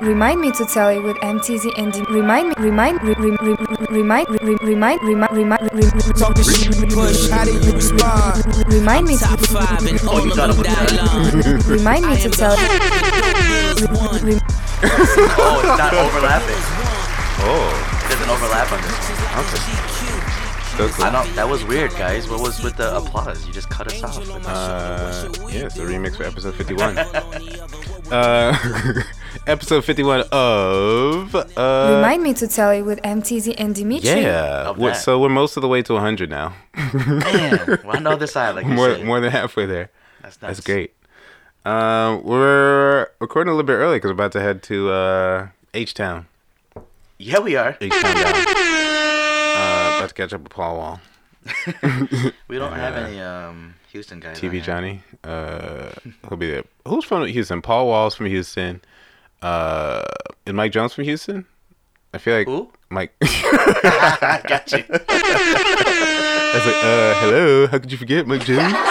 Remind me to tell you with MTZ and remind me, remind, re, re, re, re- remind, re, re- remind, remind, remind, re, re- re- Talking push, how do you respond? remind me, Top five and all of them die remind me to tell. One. Re, Oh, it's not overlapping. Oh, It doesn't overlap on this one. so cool. I don't. That was weird, guys. What was with the applause? You just cut us off. Uh, yeah, it's a remix for episode 51. uh, episode 51 of. Uh, remind me to tell you with MTZ and Dimitri. yeah. Of What- so we're most of the way to 100 now. Man, well, on the other side, like more, more than halfway there. That's, That's great. Um, we're recording a little bit early because we're about to head to uh, H Town. Yeah, we are. H Town down. Uh, about to catch up with Paul Wall. We don't have any um Houston guys. TV. Johnny. Uh, he'll be there. Who's from Houston? Paul Wall's from Houston. Uh, is Mike Jones from Houston? I feel like Who? Mike. I got you. I was like, uh, hello. How could you forget Mike Jones?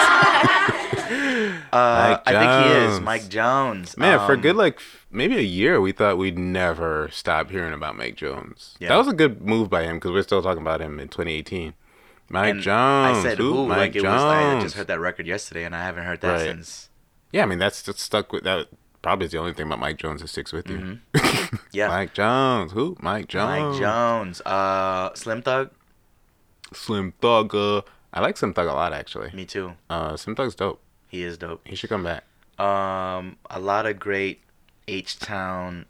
Uh, Mike I think he is Mike Jones. Man, for a Um, good like maybe a year, we thought we'd never stop hearing about Mike Jones. Yeah. That was a good move by him because we're still talking about him in 2018. Mike and Jones. I said Who? who? Mike Like it Jones. was. I just heard that record yesterday, and I haven't heard that Right. since. Yeah, I mean that's just stuck with that. Probably is the only thing about Mike Jones that sticks with you. Mm-hmm. Yeah. Mike Jones. Who? Mike Jones. Mike Jones. Uh, Slim Thug. Slim Thug. Uh, I like Slim Thug a lot actually. Me too. Uh, Slim Thug's dope. He is dope. He should come back. Um, a lot of great H Town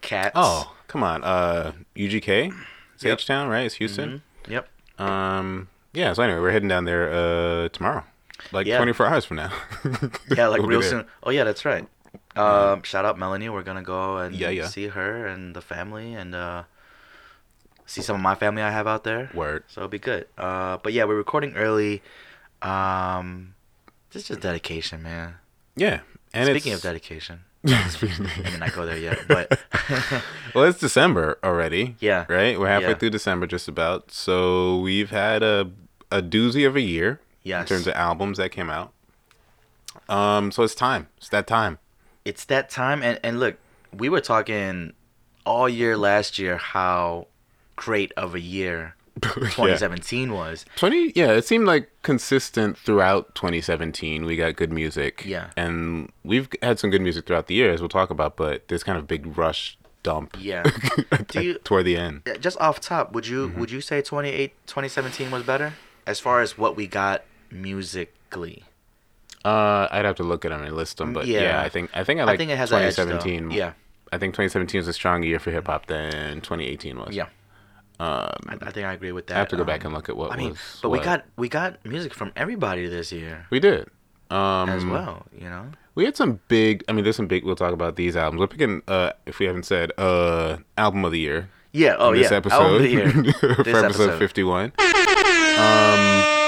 cats. Oh, come on. Uh, UGK. It's Yep. H Town, right? It's Houston. Mhm. Yep. Um, yeah. So anyway, we're heading down there uh tomorrow, like Yeah. 24 hours from now. Yeah, like real soon. Oh yeah, that's right. Um, shout out Melanie. We're gonna go and Yeah, yeah. see her and the family and uh, see some of my family I have out there. Word. So it'll be good. Uh, but yeah, we're recording early. Um, this is just dedication, man. Yeah. And Speaking of dedication, I did not go there yet, but well, it's December already. Yeah. Right. We're halfway Yeah. through December, just about. So we've had a a doozy of a year yes, in terms of albums that came out. Um. So it's time. It's that time. It's that time. And and look, we were talking all year last year how great of a year 2017 was. 20 yeah it seemed like consistent throughout 2017 we got good music Yeah. and we've had some good music throughout the year as we'll talk about but this kind of big rush dump Yeah. Do you- toward the end just off top, would you Mm-hmm. would you say 28 2017 was better as far as what we got musically? Uh i'd have to look at them and list them but yeah, Yeah. i think i think i like I think it has an edge, 2017 Yeah. i think 2017 was a stronger year for hip-hop than 2018 was Yeah. um I, I think I agree with that. i have to go Um, back and look at what I mean, was but we got we got music from everybody this year we did um as well, you know. We had some big. I mean, there's some big. We'll talk about these albums. We're picking. Uh, if we haven't said, uh, album of the year. Yeah. Oh this yeah. episode Album of the year. for This episode, episode. 51. Um,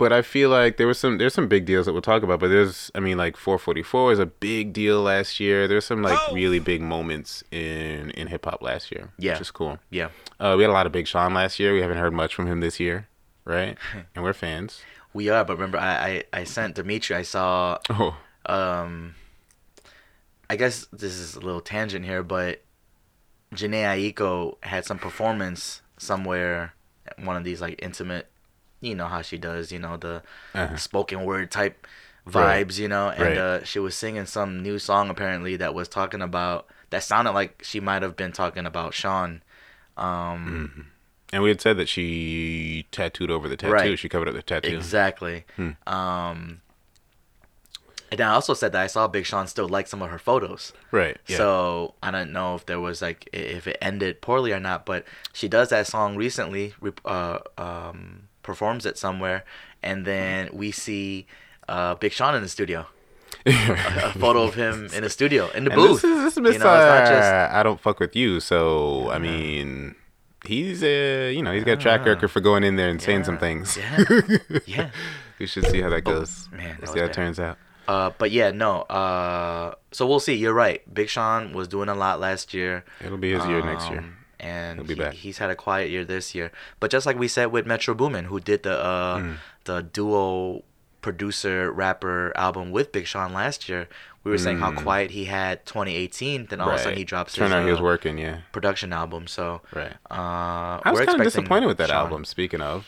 but I feel like there was some there's some big deals that we'll talk about. But there's I mean like 444 is a big deal last year. There's some like really big moments in in hip hop last year. Yeah. which is cool. Yeah. Uh, we had a lot of Big Sean last year. We haven't heard much from him this year, right? and we're fans. We are, but remember, I, I, I sent Dimitri. I saw Oh, um I guess this is a little tangent here, but Jhené Aiko had some performance somewhere at one of these like intimate you know how she does, you know, the Uh-huh. spoken word type Right. vibes, you know, and Right. uh, she was singing some new song apparently that was talking about that sounded like she might have been talking about Sean. Um and we had said that she tattooed over the tattoo. Right. She covered up the tattoo. Exactly. Hmm. Um and I also said that I saw Big Sean still like some of her photos. Right. Yeah. So I don't know if there was like if it ended poorly or not, but she does that song recently, uh, um, performs it somewhere, and then we see uh, Big Sean in the studio. a, a photo of him in the studio in the And booth. This is, this is You know, just I don't fuck with you. So I mean, he's uh, you know, he's got a track record for going in there and saying some things. Yeah. yeah. we should see how that goes. man, that see how it turns out. Uh, but yeah, no. Uh, so we'll see. You're right. Big Sean was doing a lot last year. It'll be his year next year. And he- he's had a quiet year this year. But just like we said with Metro Boomin, who did the uh, Mm. the duo producer rapper album with Big Sean last year. We were saying how quiet he had 2018. Then all of a sudden he drops Turned out he was uh, working. Yeah. production album. So Right. uh, I was kind of disappointed with that Sean. album. Speaking of,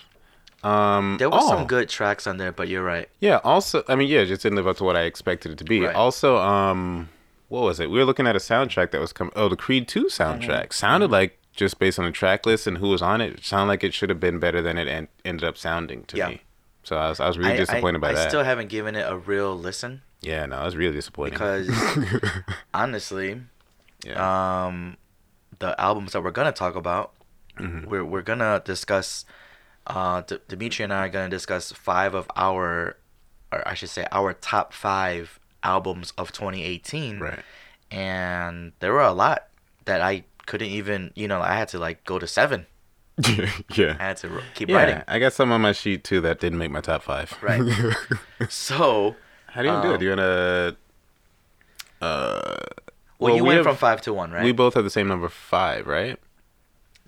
um, There were oh, some good tracks on there, but you're right. Yeah. Also, I mean, yeah, it just didn't live up to what I expected it to be. Right. Also, um, what was it? We were looking at a soundtrack that was coming. Oh, the Creed Two soundtrack Mm-hmm. sounded like just based on the track list and who was on it, it sounded like it should have been better than it en- ended up sounding to Yeah. me. So I was, I was really I- disappointed I, by I that. still haven't given it a real listen yeah, no, I was really disappointed because honestly, yeah. um, the albums that we're gonna talk about, Mm-hmm. we're we're gonna discuss. Uh, D- Dimitri and I are gonna discuss five of our, or I should say, our top five albums of 2018. right. And there were a lot that I couldn't even, you know, I had to like go to seven. yeah. I had to keep Yeah, writing. I got some on my sheet too that didn't make my top five. Right. So, How do you do Um, it? Do you wanna? Uh, well, you we went have- from five to one, right? We both have the same number five, right?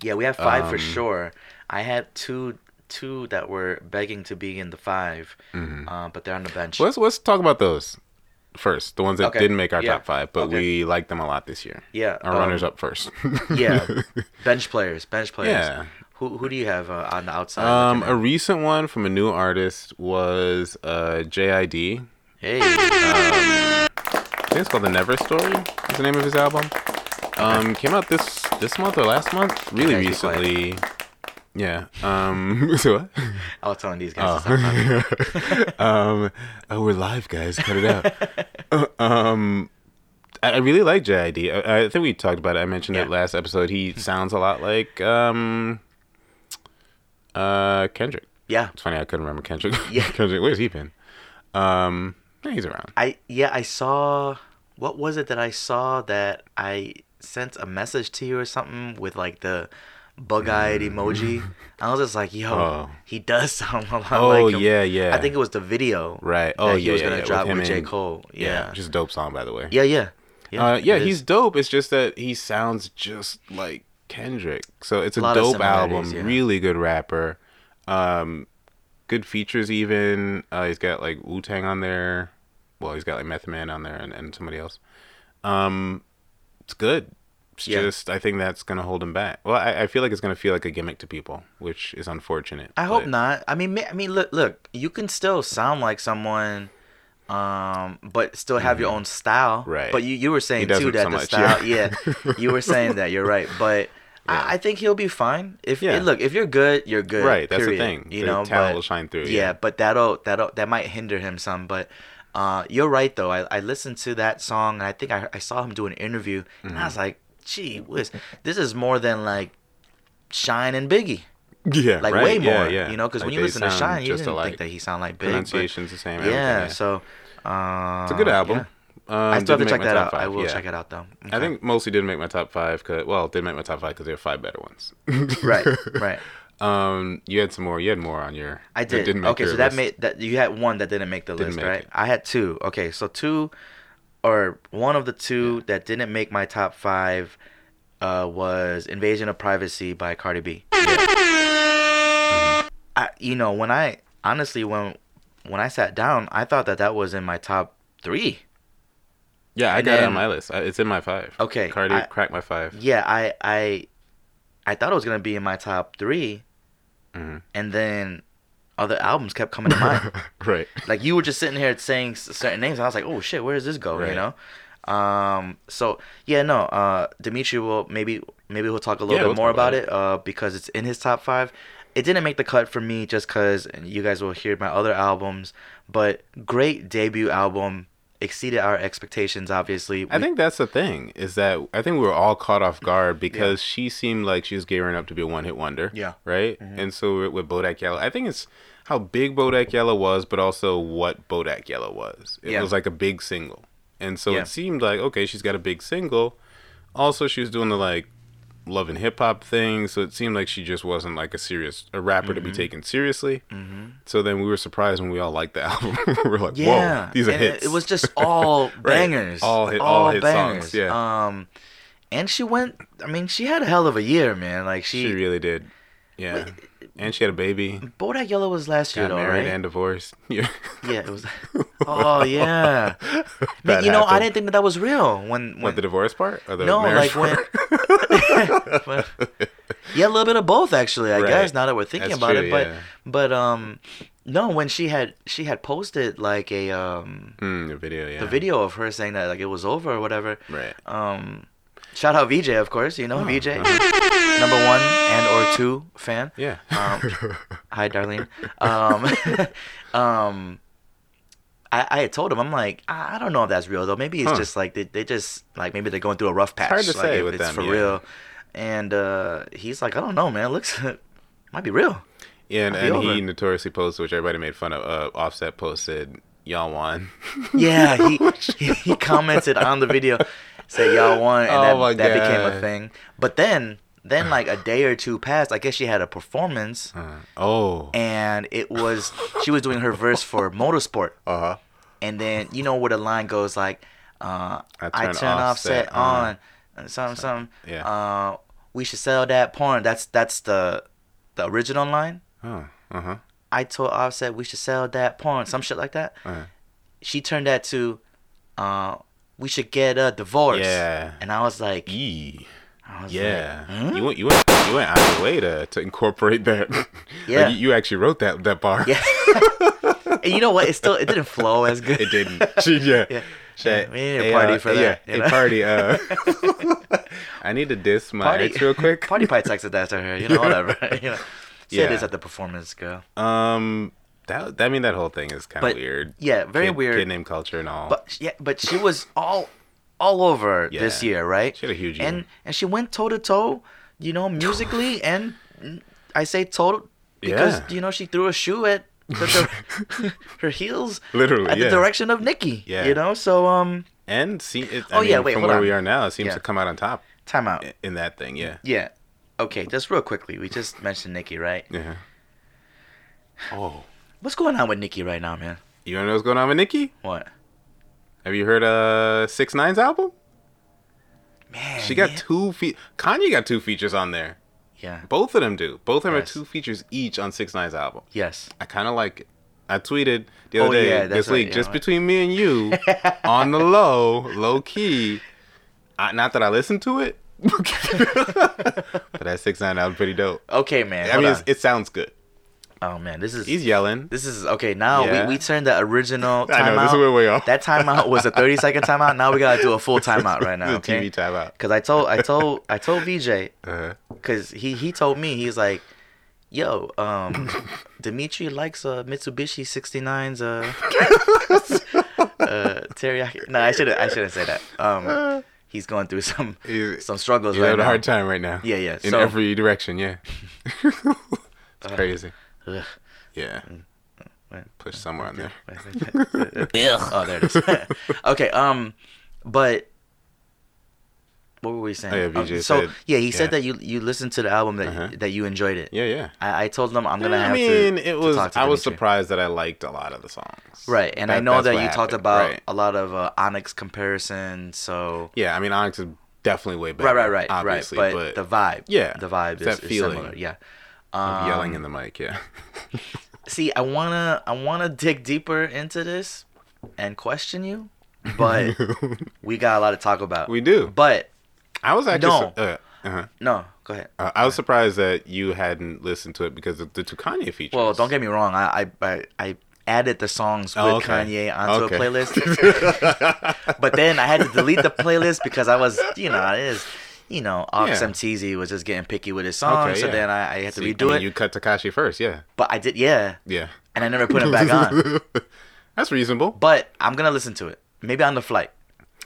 Yeah, we have five for Um, sure. I had two two that were begging to be in the 5 Mm-hmm. uh, but they're on the bench. Let's let's talk about those first. The ones that Okay, didn't make our yeah, top five, but okay. we liked them a lot this year. Yeah, Our um, runners up first. yeah, bench players, bench players. Yeah. Who who do you have uh, on the outside? Um, a recent one from a new artist was uh, JID. hey, I think it's called The Never Story. Is the name of his album. Um, came out this this month or last month? Really recently. quiet. Yeah. Um. So what? I was telling these guys. to. Oh. um. Oh, we're live, guys. Cut it out. Uh, um. I I really like JID. I, I think we talked about it. I mentioned it last episode. He sounds a lot like um. Uh, Kendrick. yeah, It's funny I couldn't remember Kendrick. Yeah. Kendrick. Where's he been? Um. yeah, he's around. I yeah I saw. What was it that I saw that I sent a message to you or something with like the bug-eyed emoji? I was just like, yo. Oh. he does sound a lot Oh like him. yeah, yeah. I think it was the video. right. that Oh he yeah, was gonna yeah, drop him with J Cole. Yeah, Yeah, just dope song by the way. yeah, yeah. uh, yeah, he's dope. It's just that he sounds just like Kendrick. So it's a, A dope album. yeah. Really good rapper. Um, good features even. Uh, he's got like Wu Tang on there. Well, he's got like Method Man on there and, and somebody else. Um, it's good. It's Yeah. just I think that's gonna hold him back. Well, I, I feel like it's gonna feel like a gimmick to people, which is unfortunate. I hope not. I mean, I mean, look, look. You can still sound like someone, um, but still have your own style. Mm-hmm. Right. But you, you were saying too that so the much, style. yeah. Yeah. you were saying that. You're right. But Yeah. I, I think he'll be fine. If Yeah. look, if you're good, you're good. Right, that's the thing. You The know, talent but, will shine through, Yeah, yeah. but that'll that'll that might hinder him some. But uh, you're right though. I, I listened to that song and I think I I saw him do an interview and Mm-hmm. I was like, gee whiz, this is more than like Shyne and Biggie Yeah, like right, way more. yeah. yeah. You know, because Like, when you listen to Shyne, you just didn't alike. think that he sound like Big. but- pronunciation's the same. yeah, yeah. so uh, It's a good album. yeah. Um, I still have to check that out. I will yeah. check it out though. I think mostly didn't make my top five. Cause, well, didn't make my top five because there are five better ones. right, right. Um, you had some more. You had more on your. I that did. didn't make okay, so that made that you had one that didn't make the Didn't list, make right? it. I had two. Okay, so two, or one of the two that didn't make my top five, uh, was "Invasion of Privacy" by Cardi B. I, you know, when I honestly when when I sat down, I thought that that was in my top three. Yeah, I and got it on my list. It's in my five. Okay, Cardi I- cracked my five. Yeah, I I I thought it was gonna be in my top 3 Mhm. and then other albums kept coming to mind. right. like you were just sitting here saying certain names, and I was like, oh shit, where does this go? You Right. know. Um. So yeah, no. Uh, Dimitri will maybe maybe we'll talk a little Yeah, bit we'll more about about it. Uh, because it's in his top five. It didn't make the cut for me just because, you guys will hear my other albums. But great debut album, exceeded our expectations. Obviously, I We- think that's the thing is that I think we were all caught off guard because she seemed like she was gearing up to be a one hit wonder. Yeah. Right. Mm-hmm. And so with, with Bodak Yellow, I think it's how big Bodak Yellow was, but also what Bodak Yellow was. It Yeah. was like a big single, and so Yeah. it seemed like okay, she's got a big single. Also, she was doing the like love and hip hop thing, so it seemed like she just wasn't like a serious a rapper to be Mm-hmm. taken seriously. So then we were surprised when we all liked the album. we were like, Yeah, whoa, these are and it- hits. It, was just all bangers, All hit- all hit songs, yeah. Um, and she went. I mean, she had a hell of a year, man. Like she, she really did. Yeah. And she had a baby. Bodak Yellow was last year Got though, married right? and divorced. Yeah. Yeah, it was. Oh yeah. That you know, I didn't think that that was real when when What the divorce part or the no, like when. yeah, a little bit of both actually. I Right. guess now that we're thinking That's about true, it, but yeah. but um, no, when she had she had posted like a um Mm, the video, yeah. the video of her saying that like it was over or whatever. Right. Um, shout out VJ, of course. You know Oh, VJ, uh-huh. number one and or two fan. Yeah. Um, hi, Darlene. Um, um, I, I had told him, I'm like, I I don't know if that's real though. Maybe it's Huh. just like they, they just like maybe they're going through a rough patch. hard to like, say with it's them, for yeah. real. And uh, he's like, I don't know, man. It looks might be real. Yeah, and, and he notoriously posted, which everybody made fun of. Uh, Offset posted, "Y'all won." Yeah, he, he he commented on the video, said y'all want, and Oh that, that became a thing. But then then like a day or two passed. I guess she had a performance, Uh, oh. and it was she was doing her verse for Motorsport. Uh huh. and then you know where the line goes like uh I I turn turn, offset, Offset on. on and something something yeah. uh we should sell that porn that's that's the the original line Oh. Uh huh. I told Offset we should sell that porn some shit like that Uh, she turned that to uh we should get a divorce Yeah. and I was like Yee. Was Yeah. like, hmm? You went. You went. You went out of your way to, to incorporate that. Yeah. Like, you, you actually wrote that that bar. yeah and you know what it still it didn't flow as good It didn't. She, yeah. Yeah. She- Yeah, we need a hey, party uh, for that, Yeah. you a know? party. Uh. I need to diss my party ex real quick. party pie texted that to her you know whatever you know said Yeah. this at the performance girl Um. That. I mean, that whole thing is kind of weird. yeah, very Kid- weird. Kid name culture and all. But yeah, but she was all all over this year, right? She had a huge and year. and she went toe to toe, you know, musically and I say toe because Yeah. you know she threw a shoe at her, her, heels Literally, at yeah. the direction of Nicki. Yeah. you know. So um, and see, it, I Oh, mean, yeah, wait, from where on. we are now, it seems Yeah. to come out on top time out. in that thing. Yeah. Yeah. Okay, just real quickly, we just mentioned Nicki, right? Yeah. Oh, What's going on with Nicki right now, man? you wanna know what's going on with Nicki? What? Have you heard uh Six Nine's album? Man, She got yeah. two fe- Kanye got two features on there. Yeah. Both of them do. Both of them Yes. are two features each on Six Nine's album. Yes. I kind of like it. I tweeted the other Oh, day yeah, this week, right, just right. between me and you, on the low, low key. I, not that I listened to it, but that Six Nine album pretty dope. Okay, man. I mean, it sounds good. Oh man, this is He's yelling. This is okay. Now Yeah. we, we turned the original timeout. I know this is where we are. That timeout was a thirty second timeout. Now we gotta do a full timeout right now. Okay. TV timeout. Because I told I told I told VJ Uh, because he he told me he's like, yo, um, Dimitri likes uh Mitsubishi 69's uh uh teriyaki. No, I shouldn't I shouldn't say that. Um, he's going through some He's- some struggles You're right having a now. hard time right now. Yeah, yeah, In so- every direction, yeah. it's crazy. Ugh. Yeah. Right. Push somewhere on there. oh, there it is. okay, um, but what were we saying? Oh, yeah, Um, so said- yeah, he yeah. said that you you listened to the album that Uh-huh. that you enjoyed it. Yeah, yeah. I, I told them I'm gonna Yeah, have I mean, to. it was. talk to I was surprised that I liked a lot of the songs. Right, and I know that you talked about right. a lot of uh, Onyx comparison. So Yeah, I mean, Onyx is definitely way better. right, right, right, obviously, right. But, But, the vibe, Yeah, the vibe is, that is feeling similar. Yeah. Of yelling Um, in the mic, yeah. See, I wanna I wanna dig deeper into this and question you, but we got a lot to talk about. we do. But I was actually. No. su- Uh, uh-huh. no, go ahead. Uh, I was surprised that you hadn't listened to it because of the two Kanye features. Well, don't get me wrong. I I I, I added the songs with Oh, okay. Kanye onto Okay. a playlist, but then I had to delete the playlist because I was, you know, it is, you know, Ox Yeah. MTZ was just getting picky with his song, Okay, so yeah. then I, I had to See, redo I mean, it. You cut Tekashi first, yeah, But I did, yeah, yeah. and I never put him back on. That's reasonable. But I'm gonna listen to it. Maybe on the flight.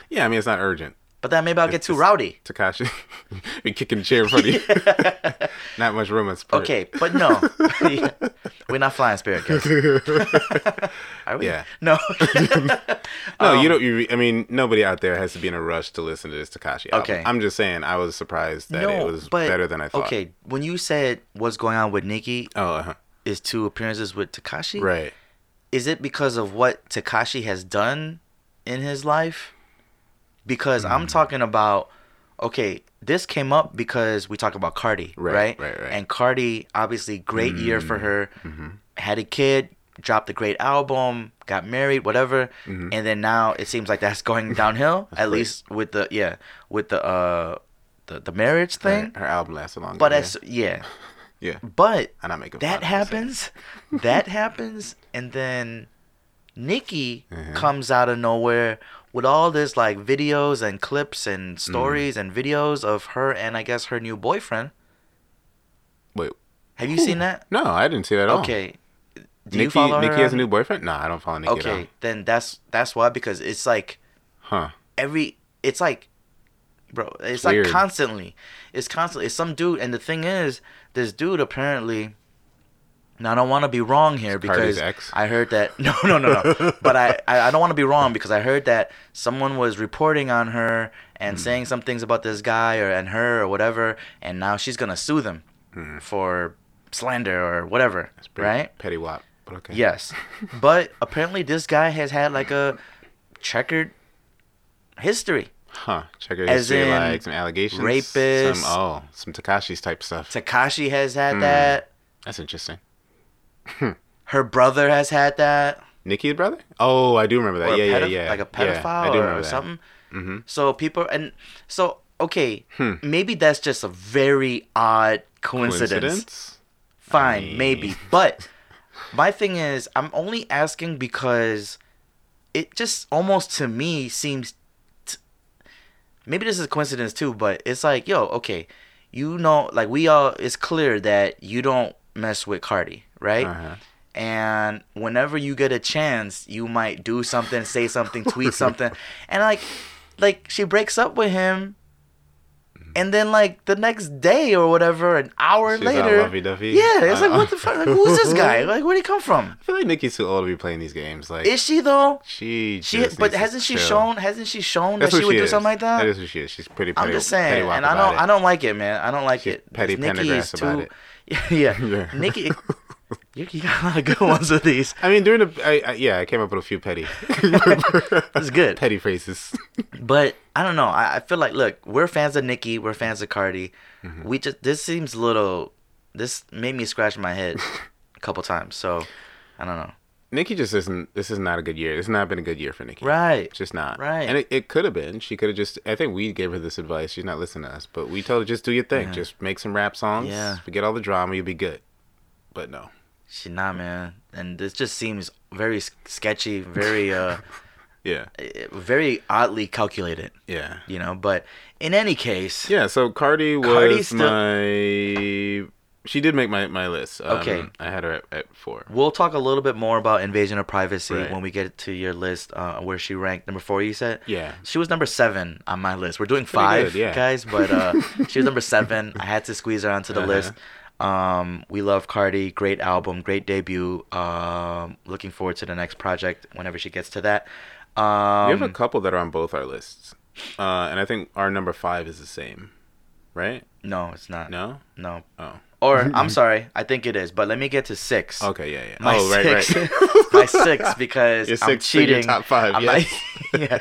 Yeah, I mean, it's not urgent. But then maybe I'll get too rowdy. Tekashi, be kicking the chair in front of you. not much room on Spirit. Okay, but no, we're not flying Spirit, guys. Are we? Yeah. No. No, Um, you don't. You, I mean, nobody out there has to be in a rush to listen to this Tekashi. Okay. I'm just saying, I was surprised that it was better than I thought. Okay, when you said what's going on with Nicki, Oh, uh-huh. is two appearances with Tekashi, right. is it because of what Tekashi has done in his life? Because I'm Hmm. talking about, okay, this came up because we talk about Cardi, Right, right? right, right. And Cardi, obviously, great year for her. Mhm. Had a kid, dropped a great album, got married, whatever, Mhm. and then now it seems like that's going downhill. at great. least with the yeah, with the uh, the the marriage thing. Her, her album lasted longer. But as yeah, yeah, but and I'm not that fun of it, I'm happens, that happens, and then Nicki Mhm. comes out of nowhere with all this like videos and clips Mm. and stories and videos of her and I guess her new boyfriend. Wait, Have you seen that? no, I didn't see that at all. Okay. Do Nicki, you follow her? Nicki has a new boyfriend? No, I don't follow Nicki at all. Okay, then that's that's why because it's like Huh. every it's like bro it's, It's like weird. constantly it's constantly it's some dude and the thing is this dude apparently now i don't want to be wrong here It's because i heard that no no no no but I, I don't want to be wrong because i heard that someone was reporting on her and Hmm. saying some things about this guy or and her or whatever and now she's gonna sue them for slander or whatever right Petty wop. But okay. Yes, but apparently this guy has had like a checkered history. Huh. Check history, in like some allegations. rapist. Some, oh, some Tekashi's type stuff. Takashi has had Hmm. that. That's interesting. Her brother has had that. Nicki's brother? Oh, I do remember that. Yeah, yeah, yeah. Like a Yeah, pedophile I do or, remember or that. something. Mm-hmm. So people and so okay, Hmm. maybe that's just a very odd coincidence. Coincidence? Fine, mean- maybe. But my thing is, I'm only asking because it just almost to me seems. T- maybe this is a coincidence too, but it's like, yo, okay, you know, like we all, it's clear that you don't mess with Cardi, right? Uh-huh. And whenever you get a chance, you might do something, say something, tweet something, and like, like she breaks up with him. And then, like the next day or whatever, an hour She's later, yeah, it's like Uh, what the fuck? Like, who's this guy? Like, where'd he come from? I feel like Nicki's too old to be playing these games. Like, Is she though? she, She, just but hasn't she chill. shown? Hasn't she shown That's that she would do something like that? That is what she is. She's pretty. Petty, I'm just saying, and I don't. I don't like it, man. I don't like She's it. petty Nicki is too. it. Yeah, Yeah. Nikki, you, you got a lot of good ones with these. I mean, during the, I, I, yeah, I came up with a few petty. It's good. petty phrases. But I don't know. I, I feel like look, we're fans of Nicki. We're fans of Cardi. Mm-hmm. We just this seems a little. This made me scratch my head a couple times. So I don't know. Nicki just isn't. This is not a good year. This has not been a good year for Nicki. Right. It's just not. Right. And it, it could have been. She could have just. I think we gave her this advice. She's not listening to us, but we told her just do your thing. Yeah. Just make some rap songs. Yeah. Forget all the drama. You'll be good. But no. She not man, and this just seems very sketchy, very uh, Yeah. eh, very oddly calculated. Yeah. You know. But in any case, Yeah. So Cardi was Cardi still- my. She did make my my list. Um, Okay. I had her at, at four. We'll talk a little bit more about invasion of privacy Right. when we get to your list, uh, where she ranked number four. You said, Yeah. she was number seven on my list. We're doing Pretty five, good, yeah. guys, but uh, she was number seven. I had to squeeze her onto the Uh-huh. list. Um, we love Cardi. Great album, great debut. Um, looking forward to the next project whenever she gets to that. Um, we have a couple that are on both our lists, uh, and I think our number five is the same, right? no, it's not. No. no. Oh. Or I'm sorry, I think it is. But let me get to six. Okay. Yeah. Yeah. My oh, right. six, Right. my six because I'm six, your cheating. top five, I'm yeah. not- yeah.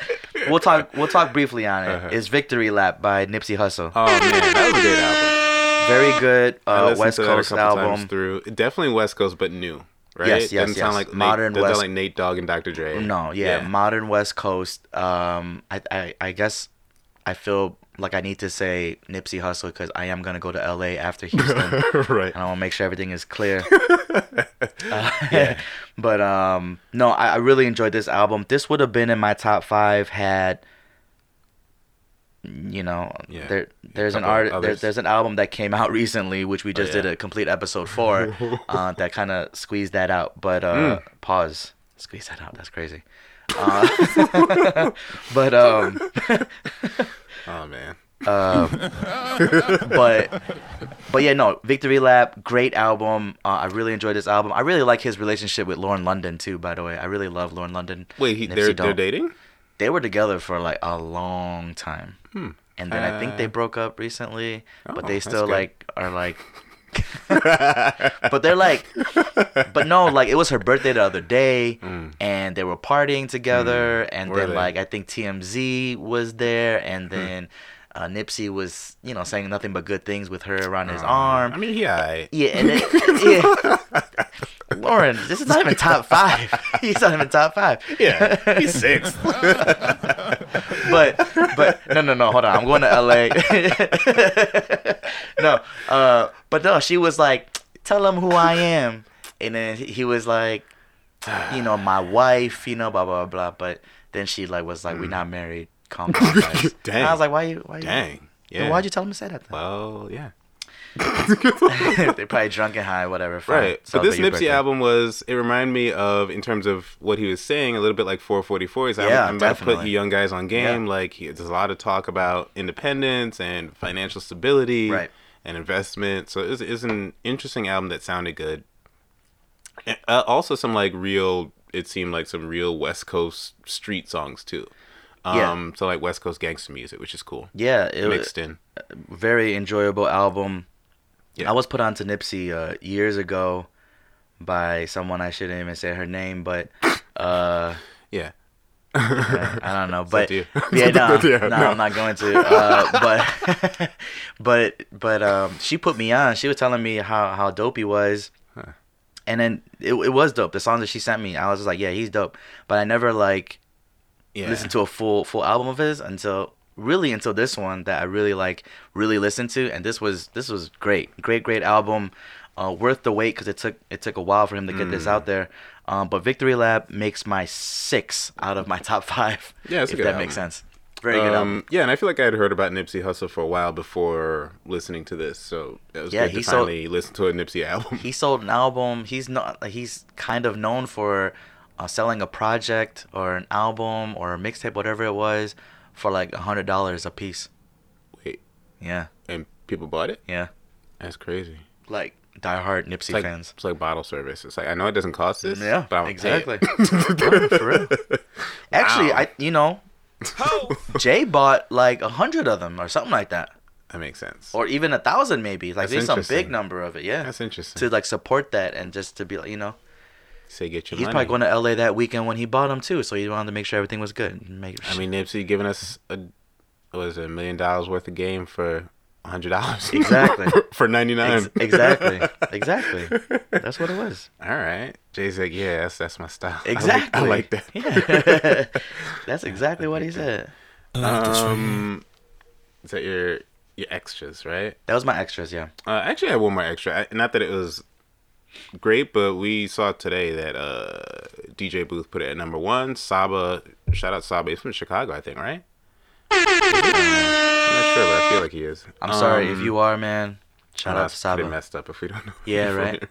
We'll talk. We'll talk briefly on it. Uh-huh. It's "Victory Lap" by Nipsey Hussle. oh man, that was a great album. Very good uh, West to that a Coast album. through. Definitely West Coast, but new. Right? Yes, yes, Doesn't sound like Modern Nate, doesn't West- sound like Nate Dogg and Dr. Dre. No, yeah, modern West Coast. Um, I, I, I guess I feel like I need to say Nipsey Hussle because I am gonna go to LA after Houston, right. and I want to make sure everything is clear. Uh, but um, no, I, I really enjoyed this album. This would have been in my top five had. You know, Yeah. there there's an art there, there's an album that came out recently, which we just yeah. did a complete episode for, uh, that kind of squeezed that out. But uh, pause, squeeze that out. That's crazy. Uh, but um, Oh man. um, but but yeah, no, Victory Lap, great album. Uh, I really enjoyed this album. I really like his relationship with Lauren London too. By the way, I really love Lauren London. Wait, he, they're, they're dating? They were together for like a long time, Hmm. and then I think they Uh, broke up recently. Oh, but they still like are like. but they're like, but no, like it was her birthday the other day, Mm. and they were partying together, and Were then they? like I think TMZ was there, Hmm. and then uh, Nipsey was you know saying nothing but good things with her around his arm. I mean, yeah. Yeah, and then, yeah. Lauren, this is not even top five. He's not even top five. Yeah, he's six. But but no no no hold on. I'm going to LA. no, uh, but no, she was like, tell him who I am, and then he- was like, you know, my wife, you know, blah blah blah. But then she like was like, we're not married. Calm down, guys. And Mm. Dang. I was like, why you why you? Dang. Yeah. Why'd you tell him to say that? Then? Well, yeah. They're probably drunk and high, whatever. Fine. Right. But this Nipsey birthday. album was, it reminded me of, in terms of what he was saying, a little bit like 444. He's like, Yeah, I'm, I'm about to put you young guys on game. Yeah. Like, he, there's a lot of talk about independence and financial stability Right. and investment. So it's, it's an interesting album that sounded good. And, Uh, also, some like real, it seemed like some real West Coast street songs too. Yeah. Um, So like West Coast gangster music, which is cool. Yeah, it was Mixed in. very enjoyable album. Yeah. I was put on to Nipsey uh, years ago by someone I shouldn't even say her name, but uh, Yeah. I don't know. But yeah, no, Yeah, no, no. I'm not going to. Uh, but but but um, she put me on. She was telling me how how dope he was. And then it, it was dope. The songs that she sent me, I was just like, yeah, he's dope. But I never like Yeah. listen to a full full album of his until really until this one that I really like really listened to and this was this was great. Great great album. Uh, worth the wait because it took it took a while for him to get this Mm. out there. Um, but Victory Lap makes my six out of my top five Yeah, if that album. makes sense. Very good album. Um, yeah, and I feel like I had heard about Nipsey Hussle for a while before listening to this, so it was Yeah, good he to sold- finally listen to a Nipsey album. he sold an album. He's not he's kind of known for uh, selling a project or an album or a mixtape whatever it was for like a hundred dollars a piece Wait, yeah and people bought it? yeah That's crazy. like diehard Nipsey It's like, fans. it's like bottle service. It's like I know it doesn't cost this. Yeah, but I'm exactly. real. Actually, Wow. I you know, Jay bought like a hundred of them or something like that, that makes sense. or even a thousand maybe. Like That's there's some big number of it. Yeah, That's interesting. to like support that and just to be like you know, Say get your he's money. probably going to LA that weekend when he bought them too, so he wanted to make sure everything was good. Make I mean, Nipsey giving us a was a million dollars worth of game for a hundred dollars. Exactly. for ninety nine. Ex- exactly, exactly. That's what it was. All right. Jay's like, yeah, that's that's my style. I like- Exactly. I like, that. Yeah. That's exactly what he said. Um, is that your your extras, right? That was my extras. Yeah. Uh, actually, I had one more extra. I, not that it was great, but we saw today that uh, DJ Booth put it at number one. Saba, shout out Saba. He's from Chicago, I think, right? I'm not sure, but I feel like he is. I'm sorry if Um, you are, man. Shout out to Saba. messed up if we don't know. Yeah, right.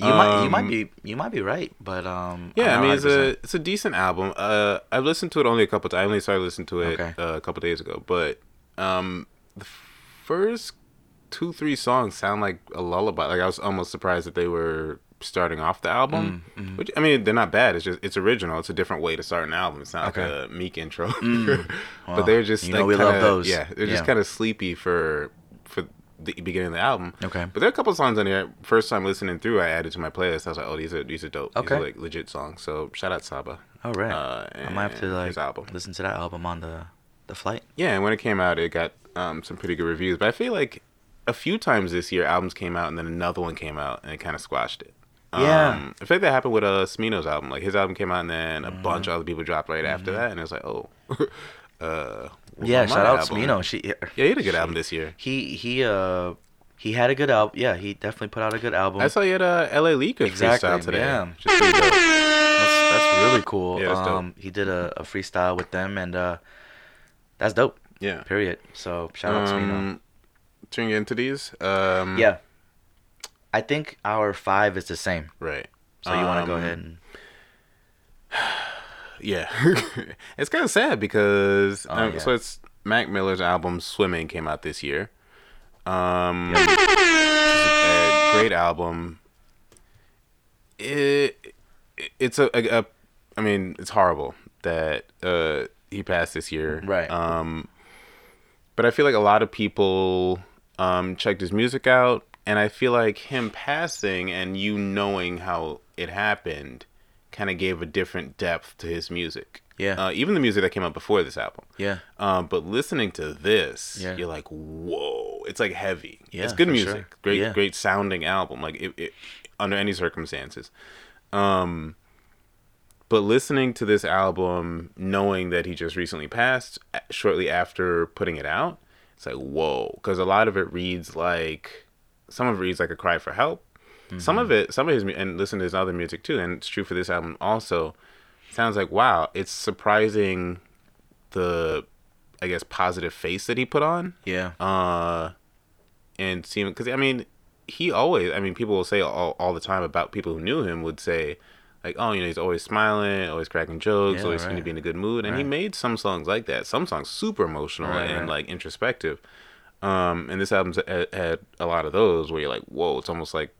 You might you might Um, be you might be right, but um Yeah, I mean not it's a it's a decent album. Uh, I've listened to it only a couple times. I only started listening to it Okay. uh, a couple days ago, but um, the first two three songs sound like a lullaby. Like I was almost surprised that they were starting off the album. Mm, mm-hmm. Which I mean, they're not bad. It's just it's original. It's a different way to start an album. It's not Okay. Mm. like a meek intro. Well, but they're just you like know we love kinda- those. Yeah, they're just Yeah. kind of sleepy for for the beginning of the album. Okay. But there are a couple songs on here. First time listening through, I added to my playlist. I was like, oh, these are these are dope. These Okay. are like legit songs. So shout out Saba. All right. Uh, I might have to like album. listen to that album on the the flight. Yeah, and when it came out, it got um, some pretty good reviews. But I feel like a few times this year, albums came out and then another one came out and it kind of squashed it. Yeah. Um, I like that happened with uh, Smino's album. Like his album came out and then a Mm-hmm. bunch of other people dropped right after that, and it was like, oh, uh, yeah, shout out album? Smino. She Yeah, he had a good album this year. he he uh he had a good album. Yeah, he definitely put out a good album. I saw you had uh, L.A. Leakers Exactly, freestyle today. yeah. which is pretty dope. that's, that's really cool. Yeah, that's um, he did a, a freestyle with them, and uh, that's dope. Yeah. Period. So shout out to Smino. Turning into these. Um, Yeah. I think our five is the same. Right. So you want to go Um, ahead and Yeah, it's kind of sad because Oh, um, yeah. so it's Mac Miller's album "Swimming" came out this year. Um, a great album. It it's a, a, a I mean it's horrible that uh, he passed this year. Right. Um, but I feel like a lot of people um, checked his music out, and I feel like him passing and you knowing how it happened kind of gave a different depth to his music. Yeah. Uh, even the music that came out before this album. Yeah. Um, but listening to this, Yeah. you're like, whoa! It's like heavy. Yeah, it's good music. sure. Great, Yeah. great sounding album. Like it, it, under any circumstances. Um, but listening to this album, knowing that he just recently passed shortly after putting it out, it's like whoa, because a lot of it reads like some of it reads like a cry for help. Some of it, some of his, and listen to his other music too, and it's true for this album also. Sounds like wow, it's surprising the, I guess, positive face that he put on Yeah. uh, and seem because I mean, he always I mean, people will say all, all the time about people who knew him would say like, oh, you know, he's always smiling, always cracking jokes, Yeah, always seem to be in a good mood, and he made some songs like that. Some songs super emotional Right, and right. like introspective. Um, and this album's had, had a lot of those where you're like, whoa, it's almost like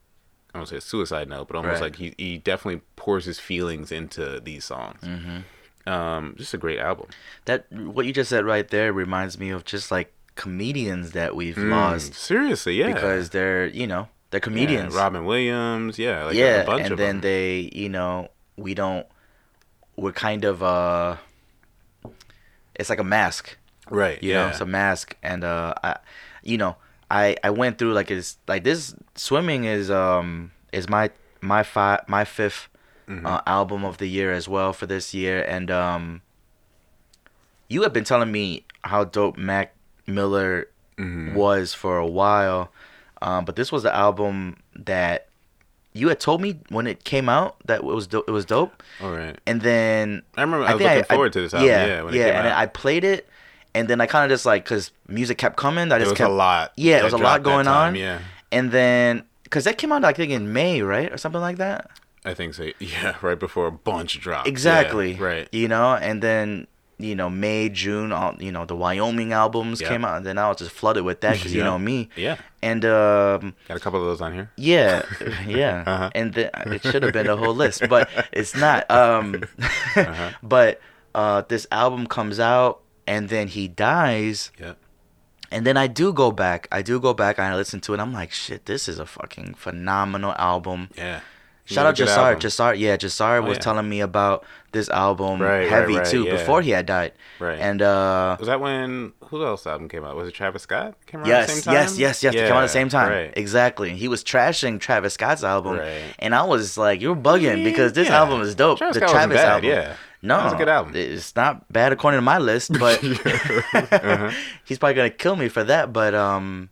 I don't say a suicide note, but almost Right. like he he definitely pours his feelings into these songs. Mm-hmm. Um, just a great album. That what you just said right there reminds me of just like comedians that we've Mm, lost seriously, yeah, because they're you know they're Yeah, comedians. Robin Williams, yeah, like yeah, a bunch and then them. they you know we don't we're kind of uh it's like a mask right, you yeah, know it's a mask and uh i you know i i went through like it's like this swimming is um is my my five my 5th Mm-hmm. uh, album of the year as well for this year and um you have been telling me how dope mac miller Mhm. was for a while um but this was the album that you had told me when it came out that it was do- it was dope All right. and then I remember I was think looking forward to this album, yeah, when it yeah, came and. I played it, and then I kind of just like because music kept coming. I just was kept a lot. Yeah, it was a lot going time, on. Yeah, and then because that came out I think in May, right, or something like that. I think so. Yeah, right before a bunch dropped. Yeah, Exactly. right. You know, and then you know May, June, all you know the Wyoming albums Yeah. came out, and then I was just flooded with that because you Yeah. know me. Yeah, And um, got a couple of those on here. Yeah, yeah, Uh-huh. and then it should have been a whole list, but it's not. Um, Uh-huh. but uh, this album comes out, and then he dies, Yeah, and then I do go back. I do go back and I listen to it. I'm like, shit, this is a fucking phenomenal album. yeah. Shout out Good Jasar. album. Jasar, yeah, Jasar was yeah. telling me about this album Right, right, heavy right, too yeah. before he had died. Right. And uh, Was that when who else album came out? Was it Travis Scott? Came out at the yes, same time? yes, yes, yes, they came out at the same time. Right. Exactly. He was trashing Travis Scott's album, Right. and I was like, "You're bugging because this Yeah. album is dope." Travis the Scott Travis bad, album, yeah. No, That a good album. It's not bad according to my list, but Uh-huh. he's probably gonna kill me for that. But um,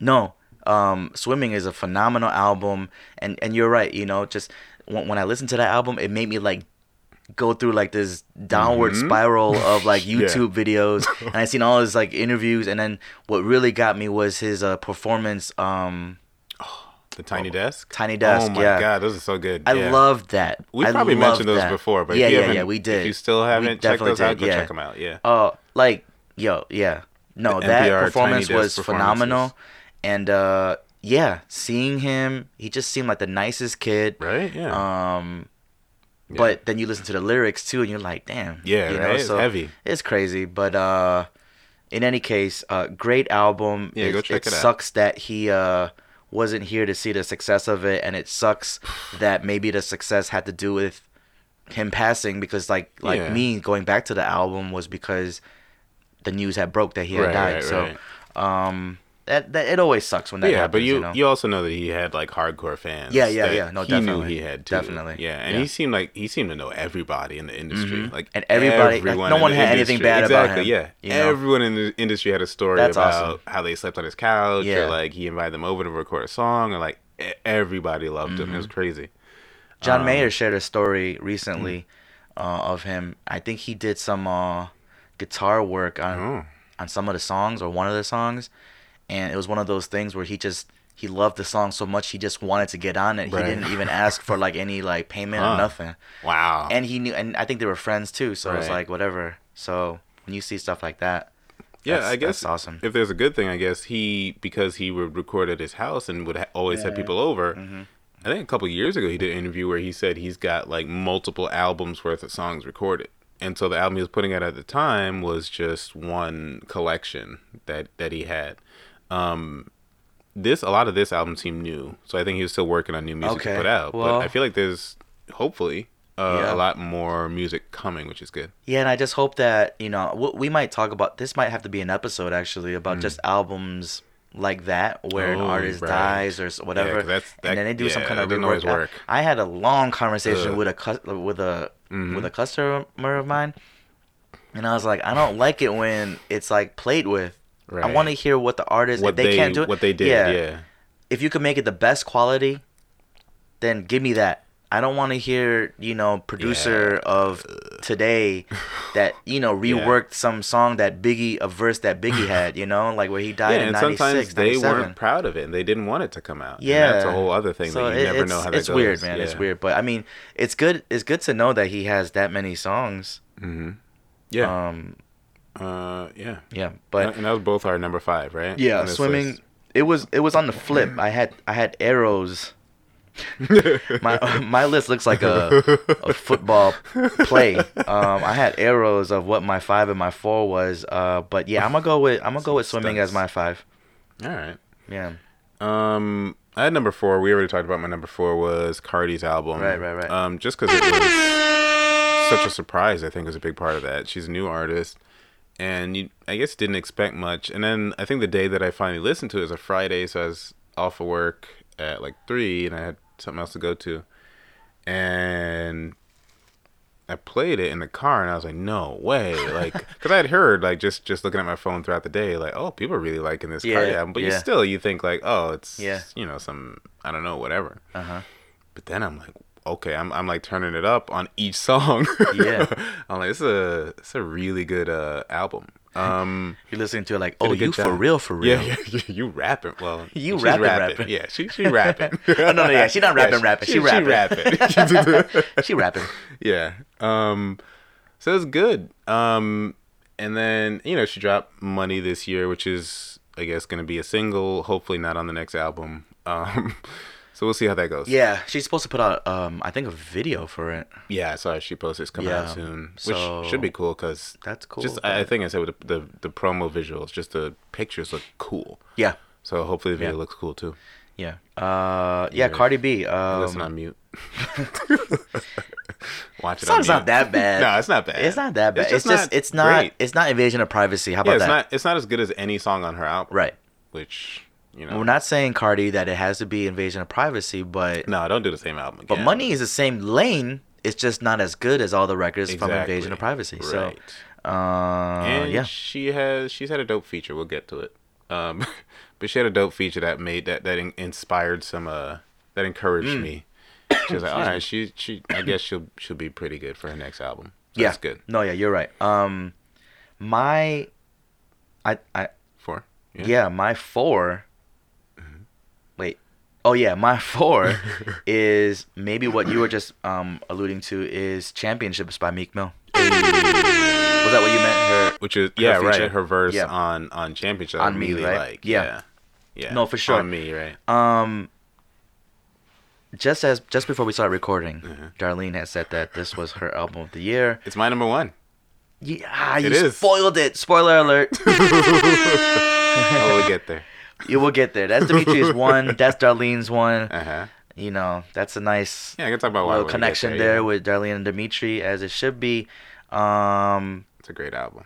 no, um, swimming is a phenomenal album, and and you're right. You know, just when, when I listened to that album, it made me like go through like this downward Mhm. spiral of like Yeah. YouTube videos, and I seen all his like interviews, and then what really got me was his uh, performance. Um, The Tiny Desk. Tiny Desk, Oh my yeah. god, those are so good. I yeah. loved that. We probably mentioned those that. before, but yeah, yeah, yeah, we did. If you still haven't checked those out, did, go yeah. check them out. Yeah. Oh, like yo, yeah. No, The that NPR performance was phenomenal, and uh, yeah, seeing him, he just seemed like the nicest kid. Right? Yeah. Um, Yeah. but then you listen to the lyrics too, and you're like, damn. Yeah, you right? It's so heavy. It's crazy, but uh, in any case, uh, great album. Yeah, go check it out. sucks that he uh wasn't here to see the success of it, and it sucks that maybe the success had to do with him passing because like like Yeah. me going back to the album was because the news had broke that he had Right, died. right, so um that, that it always sucks when that yeah, happens. but you you, know? you also know that he had like hardcore fans. Yeah, yeah, yeah. No, he knew definitely. he had too. Definitely. Yeah, and Yeah. he seemed like he seemed to know everybody in the industry. Mhm. Like And everybody- like, no one had anything industry. bad about him, Yeah, you know? everyone in the industry had a story That's about awesome. how they slept on his couch, Yeah. or like he invited them over to record a song, or like everybody loved him. It Mm-hmm. was crazy. John Um, Mayer shared a story recently uh, of him. I think he did some uh, guitar work on Oh. on some of the songs or one of the songs, and it was one of those things where he just he loved the song so much he just wanted to get on it. Right. He didn't even ask for like any like payment Huh. or nothing, Wow. and he knew. And I think they were friends too, so it's Right. like whatever. So when you see stuff like that, Yeah, I guess that's awesome. If there's a good thing, I guess he because he would record at his house and would ha- always have people over. Mm-hmm. I think a couple years ago he did an interview where he said he's got like multiple albums worth of songs recorded, and so the album he was putting out at the time was just one collection that that he had. Um, this a lot of this album seemed new, so I think he was still working on new music Okay, to put out. well- but I feel like there's hopefully uh, Yeah. a lot more music coming, which is good. Yeah, and I just hope that you know w- we might talk about this. Might have to be an episode actually about just albums like that where an Mm. Oh, artist right. dies or whatever, that's- that- and then they do some kind of rework. I- work. I, had a long conversation Ugh. with a with a Mhm. with a customer of mine, and I was like, I don't like it when it's like played with. I want to hear what the artist What they, they, can't do it. what they did, yeah. If you can make it the best quality, then give me that. I don't want to hear, you know, producer of today that, you know, Yeah. reworked some song that Biggie, a verse that Biggie had, you know, like where he Yeah, died in and 96, sometimes they 97. weren't proud of it and they didn't want it to come out. And Yeah, that's a whole other thing So that you it- never know how that it's goes. weird, man. It's weird, but I mean, it's good. It's good to know that he has that many songs. Mm-hmm. Yeah, Um, uh, yeah. yeah, but and that was both our number five, right? yeah, swimming. list. It was it was on the flip. I had I had arrows. my my list looks like a, a football play. Um, I had arrows of what my five and my four was. Uh, but yeah, I'm gonna go with I'm gonna go with swimming as my five. All right. Yeah. Um, I had number four. We already talked about my number four was Cardi's album. Right, right, right. Um, just because it was such a surprise, I think was a big part of that. She's a new artist, and you, I guess didn't expect much. And then I think the day that I finally listened to it was a Friday, so I was off of work at like three, and I had something else to go to, and I played it in the car, and I was like, "No way!" Like, because I had heard, like, just just looking at my phone throughout the day, like, "Oh, people are really liking this Yeah, Cardi album," but you still you think like, "Oh, it's Yeah. you know some I don't know whatever." Uh huh. But then I'm like, okay, I'm I'm like turning it up on each song. Yeah. I'm like, it's a it's a really good uh album. Um, You're listening to it like, oh, you for real, for real. Yeah, yeah, you rapping. Well, You she's rapping, rapping. Yeah, she she rapping. Oh, no, no, yeah, she not rapping, rapping. She rapping. rapping. she rapping. yeah. Um, so it's good. Um, and then you know she dropped Money this year, which is I guess gonna be a single. Hopefully not on the next album. Um, so we'll see how that goes. Yeah, she's supposed to put out, um, I think, a video for it. Yeah, I saw she posted it's coming out soon, which so- should be cool because That's cool. Just I, I think I said with the, the the promo visuals, just the pictures look cool. Yeah, So hopefully the video Yeah. looks cool too. yeah. Uh, yeah, Yeah. Cardi B. Um, Listen on mute. Watch it. song's not that bad. No, it's not bad. It's not that bad. It's just just, not it's not great. it's not invasion of privacy. How Yeah, about it's that? not it's not as good as any song on her album. right. Which you know. We're not saying Cardi that it has to be invasion of privacy, but No, don't do the same album. but. Money is the same lane. It's just not as good as all the records from Invasion of Privacy. Right. So, uh, and yeah, she has she's had a dope feature. We'll get to it. Um, but she had a dope feature that made that that in, inspired some uh that encouraged Mm. me. She was like, all right, she she I guess she'll she'll be pretty good for her next album. So yeah, that's good. No, yeah, you're right. Um, my, I, I, For yeah, my 4 Mm-hmm. Wait. Oh yeah, my four is maybe what you were just um alluding to is Championships by Meek Mill. Was that what you meant? Her which is yeah feature. right her verse Yeah. on on championship On Me, really right? like Yeah. yeah yeah No, for sure. on me right Um, just as just before we started recording, Mm-hmm. Darlene had said that this was her album of the year. it's my number one Yeah, you It is. spoiled it. Spoiler alert. oh we'll get there you will get there. That's Dimitri's one. That's Darlene's one. uh huh You know, that's a nice yeah I can talk about little when we get connection there, there yeah. with Darlene and Dimitri, as it should be. Um, it's a great album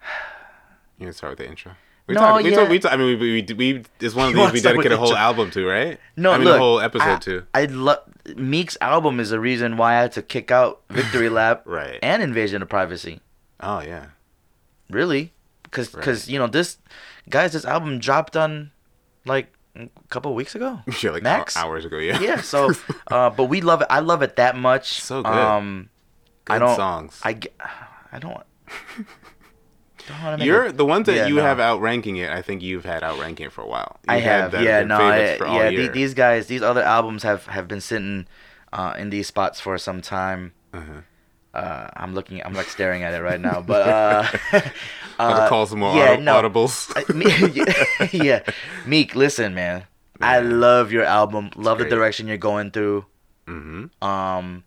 you can start with the intro we No, talk, we yeah. talk, we talk, I mean, we, we, we, it's one of these we dedicate a whole album to, right? no, I mean, look, a whole episode I, to. I love Meek's album is the reason why I had to kick out Victory Lap Right. and Invasion of Privacy. Oh, yeah. Really, because Right. you know this guys, this album dropped on like a couple of weeks ago. Yeah, like Max? hours ago, yeah. yeah. So, uh, but we love it. I love it that much. So good. Um, I Good don't. songs. I, I don't. don't You're it- the ones that Yeah, you no. have outranking it. I think you've had outranking it for a while. I You've had have, yeah, no, I, yeah. the- these guys, these other albums have have been sitting uh, in these spots for some time. Uh-huh. Uh, I'm looking, I'm like staring at it right now, but uh, Have uh, to call some more yeah, aud- no. audibles. Me- yeah, Meek, listen, man. I love your album. Love the direction you're going through. mm-hmm. Um,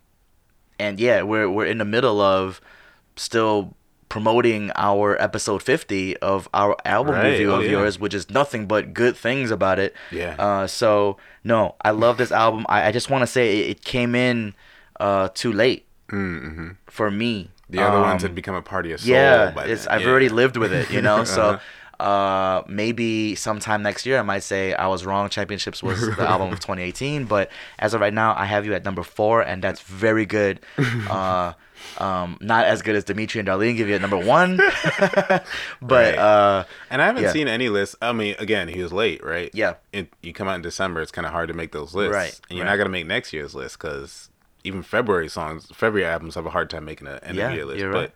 and yeah, we're we're in the middle of still promoting our episode 50 of our album Right, review oh, of yeah. yours, which is nothing but good things about it. Yeah. Uh, so no, I love this album. I, I just want to say it, it came in uh, too late Mm-hmm. for me. The other ones Um, had become a party of soul. yeah. I've Yeah. already lived with it, you know. So Uh-huh. uh, maybe sometime next year I might say I was wrong. Championships was the album of 2018, but as of right now, I have you at number four, and that's very good. Uh, um, not as good as Dimitri and Darlene give you at number one, but Right. uh, And I haven't Yeah. seen any lists. I mean, again, he was late, right? Yeah. It, you come out in December, it's kind of hard to make those lists. Right, And you're right. not going to make next year's list because even February songs, February albums have a hard time making an end Yeah, list. you're but right.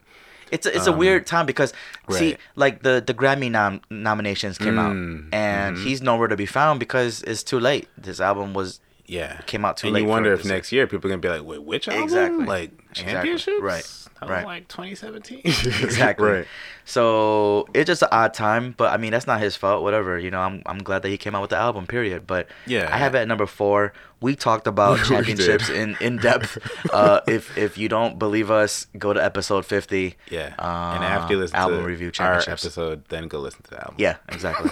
it's a, it's a weird time because see right. like the the Grammy nom- nominations came out Mm, and he's nowhere to be found because it's too late. This album was yeah. came out too and late you wonder if next year people are going to be like, wait, which album? Exactly. Like Exactly. championships? Right. That Right. like 2017. exactly. right. So it's just an odd time, but I mean that's not his fault. Whatever, you know. I'm I'm glad that he came out with the album. Period. But Yeah. I have it at number four. We talked about championships in in depth. Uh, if if you don't believe us, go to episode 50. Yeah. Uh, and after you listen album to review our episode, then go listen to the album. Yeah, exactly.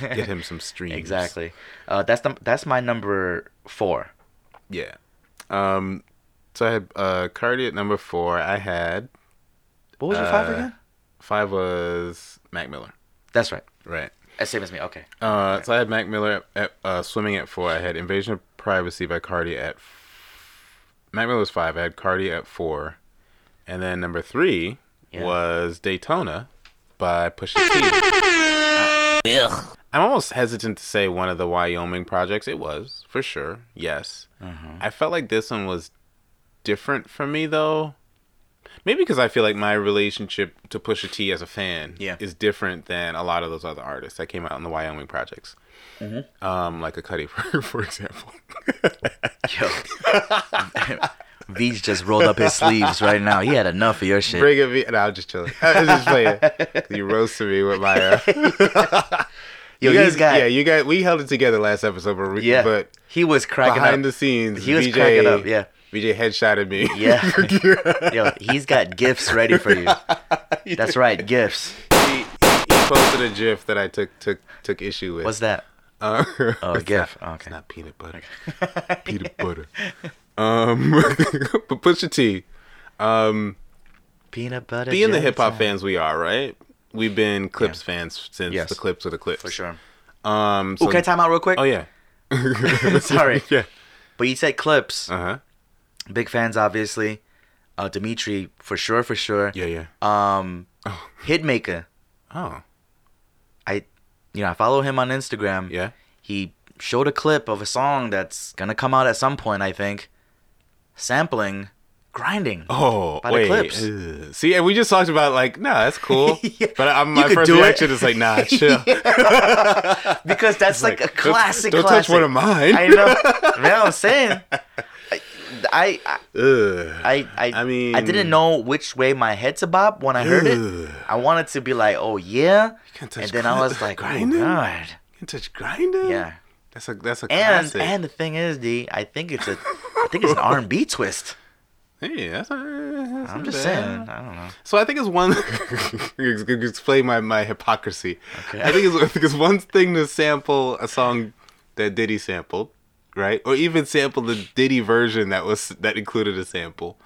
Get him some streams. exactly. Uh, that's the that's my number four. Yeah. Um, so I had uh, Cardi at number four. I had What was your five Uh, again? five was Mac Miller. That's right. Right. As same as me. Okay. Uh, so I had Mac Miller at uh, swimming at four. I had Invasion of Privacy by Cardi at. F- Mac Miller was five. I had Cardi at four, and then number three Yeah. was Daytona by Pusha T. Ugh. I'm almost hesitant to say one of the Wyoming projects. It was for sure. Yes. Mm-hmm. I felt like this one was different for me though. Maybe because I feel like my relationship to Pusha T as a fan Yeah. is different than a lot of those other artists that came out in the Wyoming projects. Mm-hmm. Um, like a Cudi, for, for example. Yo. V's just rolled up his sleeves right now. He had enough of your shit. Bring it me. No, I'm just chilling. I was just playing. You roasted me with my. Uh, Yo, you guys, he's got yeah, you guys. We held it together last episode, but, we, yeah. but he was cracking behind up. the scenes, He was VJ, cracking up, yeah. VJ headshotted me. Yeah. Yo, he's got gifts ready for you. That's right, gifts. he, he posted a GIF that I took took took issue with. What's that? Uh, Oh, it's GIF. Not, Oh, It's okay. not peanut butter. peanut butter. Um, but Pusha T. Um, Peanut butter. being the hip hop fans we are, right? We've been Clipse Yeah. fans since Yes. the Clipse of the Clipse. For sure. Um, Ooh, can I time out real quick? Oh yeah. Sorry. yeah. But you said Clipse. Uh huh. Big fans, obviously. Uh, Dimitri, for sure, for sure. Yeah, yeah. Um, Oh. Hitmaker. Oh, I, you know, I follow him on Instagram. yeah. He showed a clip of a song that's gonna come out at some point, I think. Sampling, grinding. Oh, By the wait. Clipse. Ugh. See, and we just talked about like, nah, that's cool. Yeah. But I'm, You my first reaction is like, nah, chill. because that's like, a Like, don't- classic. Don't, classic. touch one of mine. I know. Man, I'm saying. I, I, I I, I, mean- I didn't know which way my head to bob when I heard it. I wanted to be like, oh yeah, can't touch and then I was like, oh god, You can touch grinding. yeah. That's a that's a And classic. and the thing is, D, I think it's a, I think it's an R and B twist. hey, that's, not- that's I'm just bad. saying. I don't know. So I think it's one. explain my, my hypocrisy. Okay. I think it's I think it's one thing to sample a song that Diddy sampled, right? Or even sample the Diddy version that was that included a sample.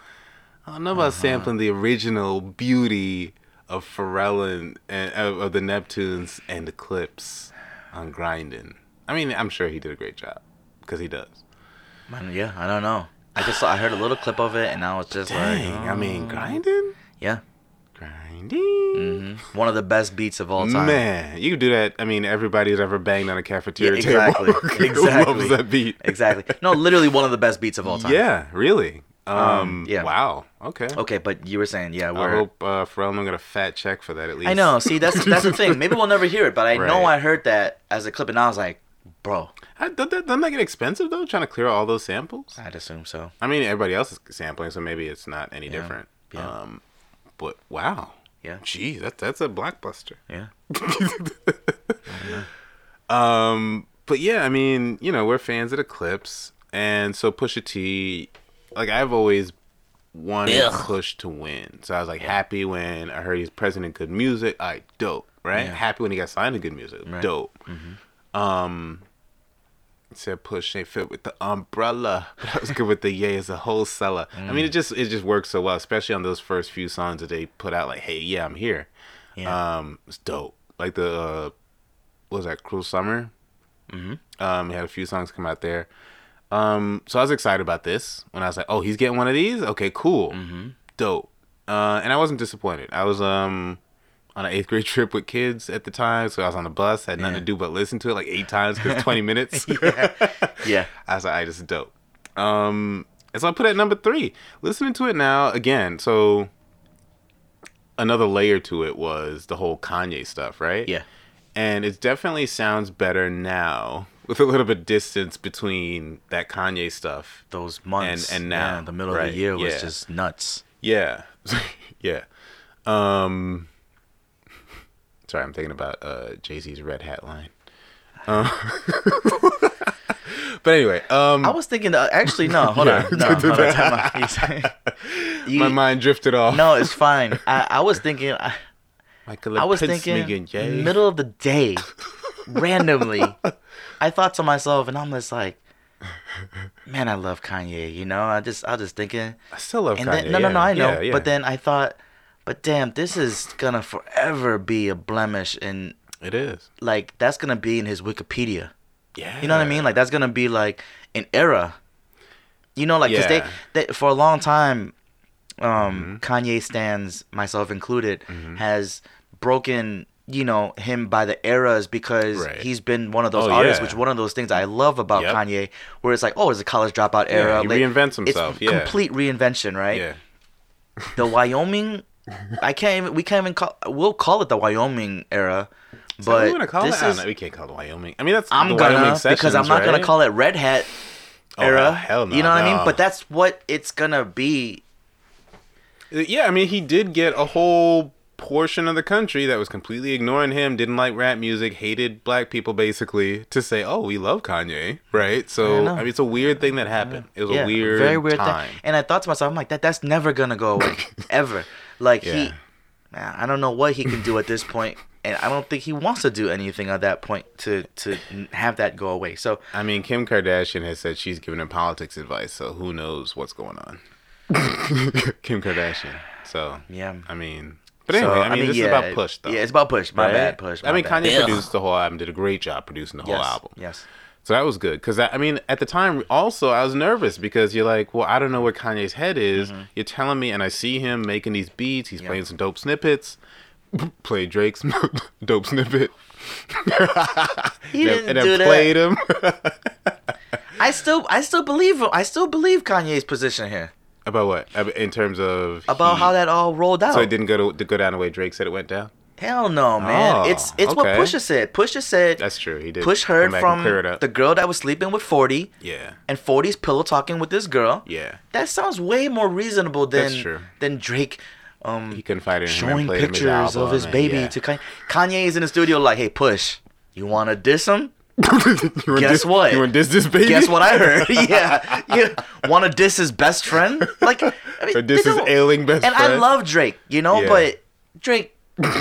I don't know about Uh-huh. sampling the original beauty of Pharrell and, and of, of the Neptunes and the Clipse on grinding. I mean, I'm sure he did a great job because he does. Man, yeah, I don't know. I just saw, I heard a little clip of it, and I was just Dang, like, I mean, oh. grinding, yeah, grinding. hmm one of the best beats of all time. Man, you could do that. I mean, everybody who's ever banged on a cafeteria Yeah, exactly, table exactly. loves that beat. Exactly. No, literally one of the best beats of all time. Yeah, really. Um, Um, yeah. Wow. Okay. Okay, but you were saying, yeah, I we're. hope uh, Pharrell got a fat check for that at least. I know. See, that's that's the thing. Maybe we'll never hear it, but I know I heard that as a clip, and I was like, bro, I, doesn't that get expensive though? Trying to clear all those samples. I'd assume so. I mean, everybody else is sampling, so maybe it's not any Yeah. different. Yeah. Um, but wow. Yeah. Gee, that that's a blockbuster. Yeah. Um, but yeah, I mean, you know, we're fans of the Clipse, and so Pusha T, like I've always wanted Ugh. Push to win. So I was like happy when I heard he's president G.O.O.D. Music. All right, dope, right? Yeah. Happy when he got signed to G.O.O.D. Music, Right. dope. Um, It said push ain't fit with the umbrella, but I was good with the yay as a wholesaler. I mean, it just it just works so well, especially on those first few songs that they put out. Like, hey, yeah, I'm here. Yeah. Um, it's dope. Like the uh, what was that Cruel Summer? Mm-hmm. Um, he had a few songs come out there. Um, so I was excited about this when I was like, oh, he's getting one of these. Okay, cool, mm-hmm. dope. Uh, and I wasn't disappointed. I was um on an eighth grade trip with kids at the time, so I was on the bus, had nothing Yeah. to do but listen to it like eight times because twenty minutes. yeah. I was like, "I is dope." Um, and so I put it at number three. Listening to it now again, so another layer to it was the whole Kanye stuff, right? Yeah. And it definitely sounds better now with a little bit of distance between that Kanye stuff. Those months And- and now, yeah, the middle of the year was yeah. just nuts. Yeah, yeah. Um, sorry, I'm thinking about uh, Jay Z's Red Hat line. Uh, but anyway, um, I was thinking, uh, actually, no, hold on, no, hold on, time. You- my mind drifted off. no, it's fine. I, I was thinking, I, I was thinking, middle of the day, randomly. I thought to myself, and I'm just like, man, I love Kanye. You know, I just, I was just thinking, I still love and Kanye. then no, no, no, yeah, I know, yeah, yeah. but then I thought, but damn, this is gonna forever be a blemish, and it is. like that's gonna be in his Wikipedia. Yeah, You know what I mean? Like that's gonna be like an era. You know, like 'cause Yeah. Mm-hmm. they, they for a long time, um, Kanye stands, myself included, has broken you know him by the eras because Right. he's been one of those Oh, artists, yeah. which one of those things I love about Yep. Kanye, where it's like, oh, it's a college dropout era. he like, reinvents himself, It's yeah. complete reinvention, right? Yeah, The Wyoming, I can't even. We can't even call. We'll call it the Wyoming era. But we're call this it? I is. We can't call it Wyoming. I mean, that's I'm gonna Wyoming because I'm Sessions, not gonna call it Red Hat Oh, era. hell no, you know what I mean? But that's what it's gonna be. Uh, yeah, I mean, he did get a whole portion of the country that was completely ignoring him, didn't like rap music, hated black people, basically, to say, "Oh, we love Kanye," right? So, know. I, mean, it's a weird thing that happened. It was yeah, a weird, very weird time. thing. And I thought to myself, I'm like, that that's never gonna go away ever. Like he, man, I don't know what he can do at this point, and I don't think he wants to do anything at that point to to have that go away. So I mean, Kim Kardashian has said she's giving him politics advice, so who knows what's going on? Kim Kardashian. So, yeah. I mean, but So, anyway, I mean, this yeah, is about Push, though. Yeah, it's about push. My right? bad, push. I mean, bad. Kanye Ugh. produced the whole album, did a great job producing the whole yes, album. Yes. So that was good because I mean, at the time, also I was nervous because you're like, well, I don't know where Kanye's head is. You're telling me, and I see him making these beats. He's Mm-hmm. Playing some dope snippets. Play Drake's dope snippet. He and, didn't and then do that. played him. I still, I still believe. I still believe Kanye's position here About what? In terms of about he- how that all rolled out. So it didn't go to, to go down the way Drake said it went down. Hell no, man. Oh, it's it's what okay. Pusha said. Pusha said That's true. He did. Push heard from the girl that was sleeping with 40 Yeah. and 40's pillow talking with this girl. Yeah. That sounds way more reasonable than than Drake um He confided in him and showing him his pictures of his baby yeah. to Kanye. Kanye's in the studio like, "Hey, Push, you want to diss him? You Guess what? You want to diss this baby? Guess what I heard? yeah. You want to diss his best friend? Like I mean, Or diss his ailing best friend. and I love Drake, you know, Yeah. but Drake,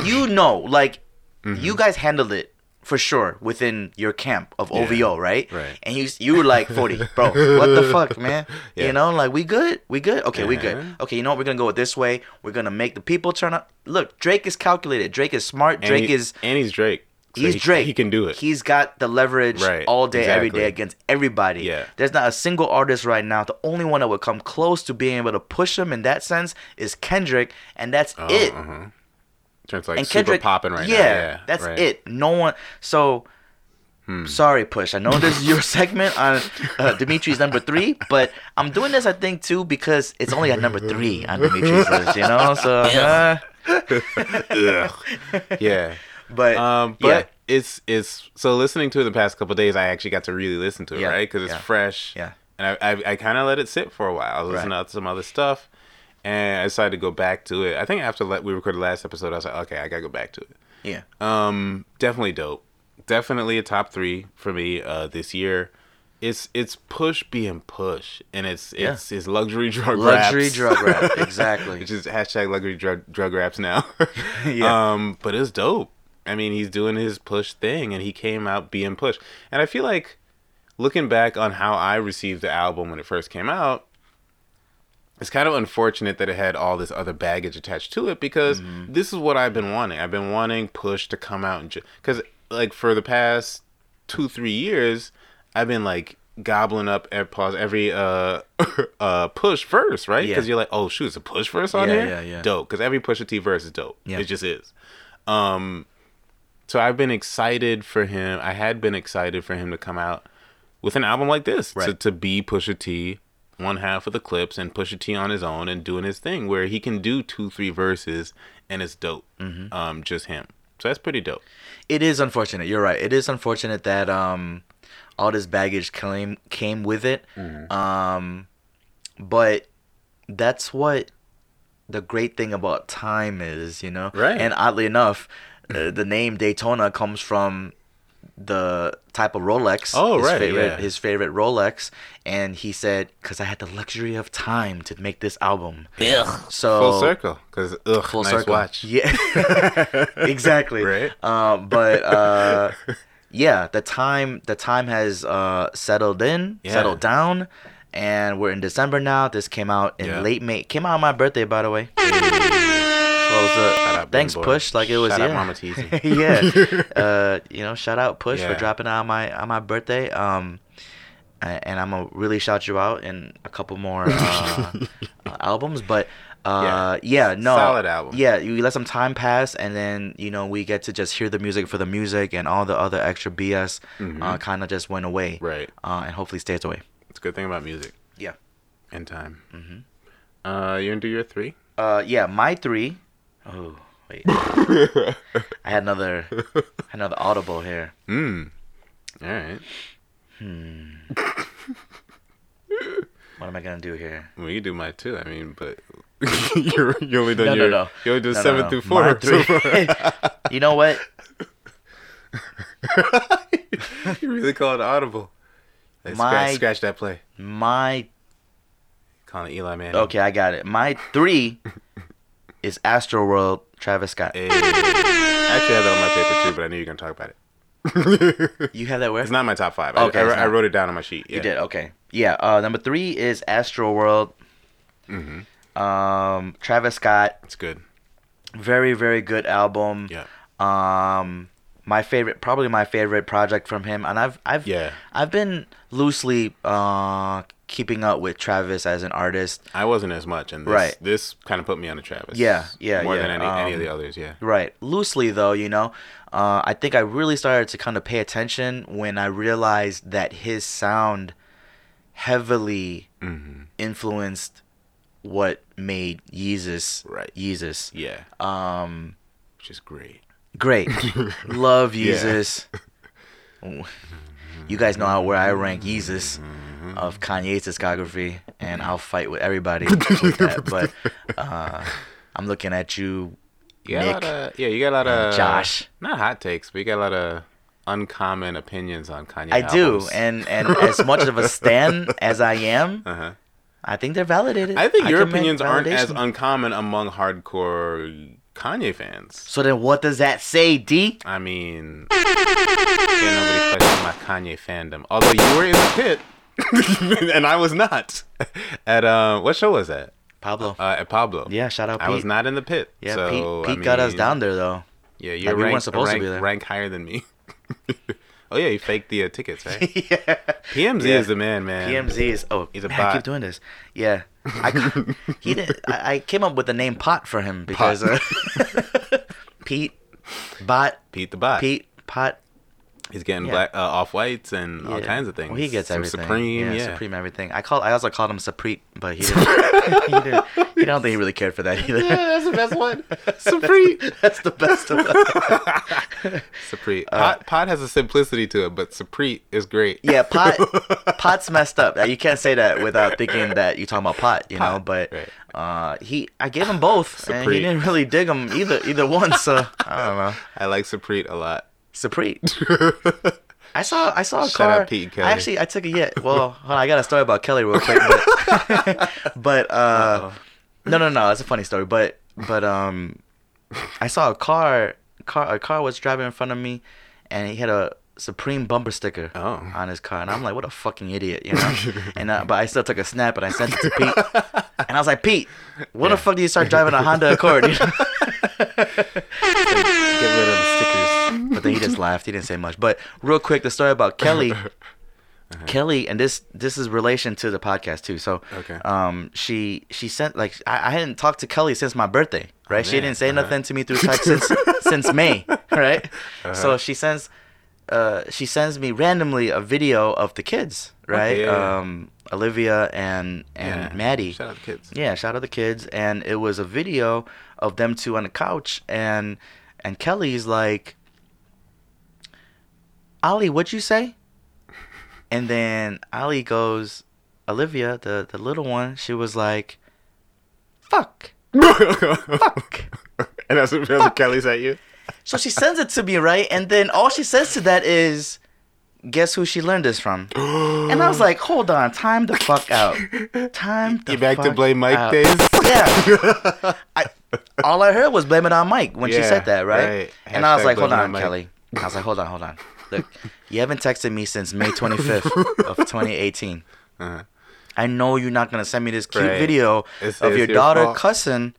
you know, like Mm-hmm. you guys handled it for sure within your camp of OVO, right? right. And you you were like forty, bro. What the fuck, man? Yeah. You know, like we good, we good. Okay, we good. Uh-huh. Okay, you know what? We're gonna go this way. We're gonna make the people turn up. Look, Drake is calculated. Drake is smart. And Drake he- is and he's Drake. So He's he, Drake. He can do it. He's got the leverage Right, all day, every exactly. day against everybody. Yeah. There's not a single artist right now. The only one that would come close to being able to push him in that sense is Kendrick, and that's Oh, it. uh-huh. Turns like And super Kendrick popping right yeah, now. Yeah, that's right. Hmm. it. No one. So. Sorry, Push. I know this is your segment on uh, Dimitri's number three, but I'm doing this, I think, too, because it's only at number three on Dimitri's list, you know? So, uh, Yeah. but, Um, but yeah. it's it's so listening to it the past couple days, I actually got to really listen to it, Yeah, right? Because it's yeah, fresh. yeah. And I I, I kind of let it sit for a while. I was listening Right. to some other stuff, and I decided to go back to it. I think after we recorded the last episode, I was like, okay, I gotta go back to it. Yeah. Um, definitely dope. Definitely a top three for me uh, this year. It's it's push being push, and it's Yeah. it's it's luxury drug Luxury raps. drug rap. Exactly. which is hashtag luxury drug drug raps now. Yeah. Um, but it's dope. I mean, he's doing his push thing, and he came out being push. And I feel like looking back on how I received the album when it first came out, it's kind of unfortunate that it had all this other baggage attached to it because Mm-hmm. this is what I've been wanting. I've been wanting Push to come out and because like for the past two three years, I've been like gobbling up every pause every uh uh push verse right Yeah. because you're like oh shoot it's a push verse on Yeah, here yeah, yeah. dope because every Pusha T verse is dope Yeah. it just is um so I've been excited for him. I had been excited for him to come out with an album like this to, Right. to be Pusha T, one half of the Clipse, and Pusha T on his own and doing his thing where he can do two, three verses and it's dope. Mm-hmm. Um, just him. So that's pretty dope. It is unfortunate. You're right. It is unfortunate that um, all this baggage came came with it. Mm-hmm. Um, but that's what the great thing about time is, you know. Right. And oddly enough, uh, the name Daytona comes from the type of Rolex. Oh, his right, Favorite, yeah. His favorite Rolex, and he said, "Cause I had the luxury of time to make this album." So Full circle. Because, ugh, full nice circle. watch. Yeah, exactly. Right. Um, but uh, yeah, the time the time has uh, settled in, Yeah. settled down, and we're in December now. This came out in Yeah. late May. Came out on my birthday, by the way. Close Shout up. Thanks, Boy. Push. Like it was Shout out yeah. Mama yeah. Uh, you know, shout out Push for dropping on my on my birthday. Um, and I'm gonna really shout you out in a couple more uh, uh, albums, but. Uh, yeah. no. Solid album. Yeah, you let some time pass, and then you know we get to just hear the music for the music, and all the other extra BS uh, kind of just went away. Mm-hmm. Right. Uh, and hopefully stays away. It's a good thing about music Yeah. and time. Mm-hmm. Uh, you going to do your three? Uh, yeah, my three oh wait. I had another, another audible here. Mm. All right. What am I gonna do here? Well, you do mine too. I mean, but you're you only done No, no, your no. you only did No, no, seven no. through four. My three- you know what? you really call it audible. Hey, My- scratch, scratch that play. My Calling Eli Manning. okay, I got it. My three is Astroworld, Travis Scott. Hey. I actually had that on my paper too, but I knew you were gonna talk about it. You have that where? It's not my top five. Okay, I, it's I, wrote it down on my sheet. Yeah. You did okay. Yeah. Uh, number three is Astroworld. Mm-hmm. Um, Travis Scott, It's good. very very good album. Yeah. Um, my favorite, probably my favorite project from him, and I've I've Yeah. I've been loosely uh keeping up with Travis as an artist. I wasn't as much, and this, Right. this kind of put me on a Travis. Yeah, yeah, More yeah, than any, any of um, the others. Yeah. Right. Loosely though, you know. Uh, I think I really started to kind of pay attention when I realized that his sound heavily Mm-hmm. influenced what made Yeezus Right. Yeezus. Yeah. Um Which is great. great. Love. Yeezus. You guys know how where I rank Yeezus of Kanye's discography, and I'll fight with everybody with that. But uh, I'm looking at you, You got a lot Nick, of, yeah, you got a lot of Josh. Not hot takes, but you got a lot of uncommon opinions on Kanye. I do, and and as much of a stan as I am, Uh-huh. I think they're validated. I think your opinions aren't as uncommon among hardcore Kanye fans. So then, what does that say, D? I mean, yeah, nobody questioned my Kanye fandom. Although you were in the pit, and I was not. At uh, what show was that? Pablo. Uh, at Pablo. yeah, shout out I Pete. was not in the pit. yeah, so, Pete, I Pete got us down there though. Yeah, you're we weren't ranked, supposed to be there. rank higher than me. oh yeah, you faked the uh, tickets, right? yeah. PMZ Yeah. is the man, man. PMZ is oh He's a man, I keep doing this. Yeah, I he did. I, I came up with the name Pot for him because uh, Pete, Bot, Pete the bot. Pete, Pot. He's getting Yeah. black uh, off whites and all kinds of things. Well, he gets Some everything. Supreme, yeah. Supreme everything. I call. I also called him Supreme, but he didn't. he didn't. He don't think he really cared for that either. Yeah, that's the best one. Supreme. That's the best of it. Supreme. Pot, pot has a simplicity to it, but Supreme is great. Yeah, pot pot's messed up. You can't say that without thinking that you're talking about pot, you know. But right. uh, he, I gave him both, and he didn't really dig them either, either one. So I don't know. I like Supreme a lot. Supreme. I saw, I saw a Shout car. out Pete and Kelly. I actually, I took a yeah. Well, hold on, I got a story about Kelly real quick, but, but uh, no, no, no, it's a funny story. But, but um, I saw a car, car, a car was driving in front of me, and he had a Supreme bumper sticker Oh. on his car, and I'm like, what a fucking idiot, you know. and uh, but I still took a snap and I sent it to Pete, and I was like, Pete, when the fuck do you start driving a Honda Accord? You know? Get rid of the stickers. He just laughed. He didn't say much. But real quick, the story about Kelly. Uh-huh. Kelly, and this this is relation to the podcast too. So, Okay. um, she she sent like I, I hadn't talked to Kelly since my birthday, right? she didn't say Uh-huh. nothing to me through text since since May, right? Uh-huh. So she sends, uh, she sends me randomly a video of the kids, right? yeah, yeah. Um, Olivia and and Yeah. Maddie. Shout out the kids. Yeah, shout out the kids, and it was a video of them two on the couch, and and Kelly's like, Ali, what'd you say? And then Ali goes, Olivia, the the little one, she was like, fuck. Fuck. and that's what, that's what Kelly's at you. So she sends it to me, right? And then all she says to that is, guess who she learned this from? And I was like, hold on, time the fuck out. Time the You back to blame Mike out. days? Yeah. I, all I heard was blame it on Mike when she said that, right? right. And I was like, hold on, on Kelly. I was like, hold on, hold on. Look, you haven't texted me since May 25th of 2018. Uh-huh. I know you're not gonna send me this cute Right. video It's- of it's your your daughter fault. cussing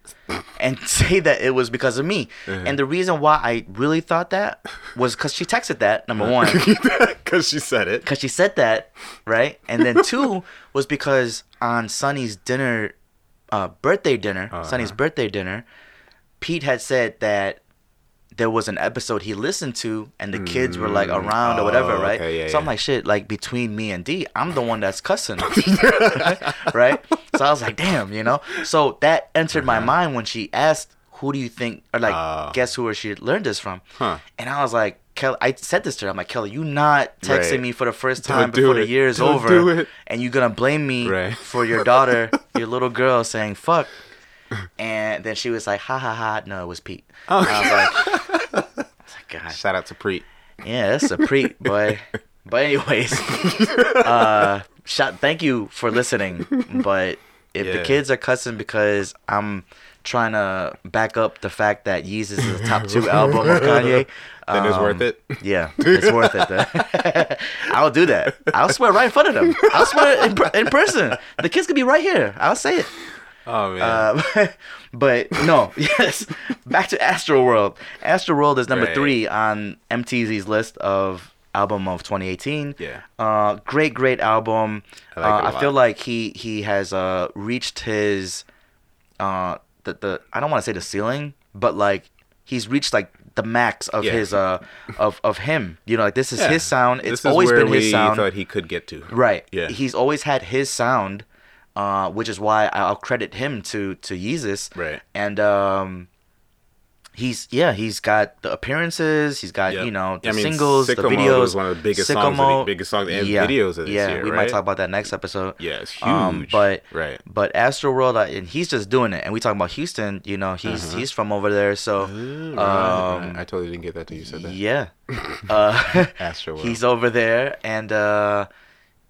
and say that it was because of me. Uh-huh. And the reason why I really thought that was because she texted that, number one. Because she said it. because she said that, right? And then two was because on Sonny's dinner, uh, birthday dinner, Uh-huh. Sonny's birthday dinner, Pete had said that there was an episode he listened to and the kids were like around or whatever, Oh, right? okay, yeah, so I'm like, shit, like between me and D, I'm the one that's cussing, right? So I was like, damn, you know. So that entered my mind when she asked, "Who do you think?" or like, Uh-huh. Oh. guess who she learned this from? Huh. And I was like, Kelly, I said this to her. I'm like, Kelly, you not texting Right. me for the first Don't time before the year is Don't over, and you're gonna blame me Right. for your daughter, your little girl, saying fuck. And then she was like, ha ha ha. No, it was Pete. Oh. And I was like, I was like, God, Shout out to Preet. yeah, that's a Preet, boy. But anyways, uh, shot. Thank you for listening. But if the kids are cussing because I'm trying to back up the fact that Yeezus is the top two album of Kanye, Then it's um, worth it. Yeah, it's worth it. I'll do that. I'll swear right in front of them. I'll swear in, in person. The kids could be right here. I'll say it. Oh man. Uh, but no, yes. Back to Astroworld. Astro World is number Right. three on MTZ's list of album of 2018. Yeah. Uh, great, great album. I like uh, I feel like he he has uh reached his uh the the I don't want to say the ceiling, but like he's reached like the max of Yeah. his uh of of him. You know, like this is Yeah. his sound. It's always been his sound. thought he could get to. Right. Yeah. He's always had his sound, uh, which is why I'll credit him to to Yeezus. Right. And um, he's yeah, he's got the appearances. He's got Yep. you know the I mean, singles, the Sicko videos. was one of the biggest songs the- biggest songs and yeah, videos of this yeah, year, we might talk about that next episode. Yeah, it's Um, huge. but Right. but Astroworld, uh, and he's just doing it. And we talk about Houston. You know, he's he's from over there, so Uh-huh. Ooh, right, um, right. I totally didn't get that till you said that. yeah. Uh, Astroworld. he's over there, and uh,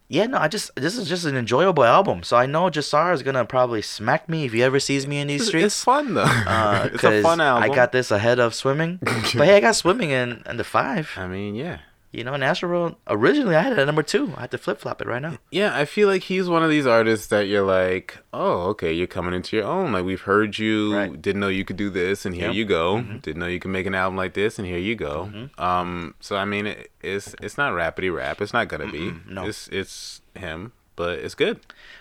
yeah, no, I just this is just an enjoyable album. So I know Jasar is gonna probably smack me if he ever sees me in these streets. it's fun though. Uh, it's a fun album. I got this ahead of swimming, but hey, I got swimming in in the five. I mean, yeah. You know, in Astro originally I had it at number two. I had to flip flop it right now. Yeah, I feel like he's one of these artists that you're like, oh, okay, you're coming into your own. Like we've heard you, Right. didn't know you could do this, and here Yep. you go. Mm-hmm. Didn't know you could make an album like this, and here you go. Um, so I mean, it, it's it's not rapidy rap. It's not gonna be. no. It's it's him, but it's good.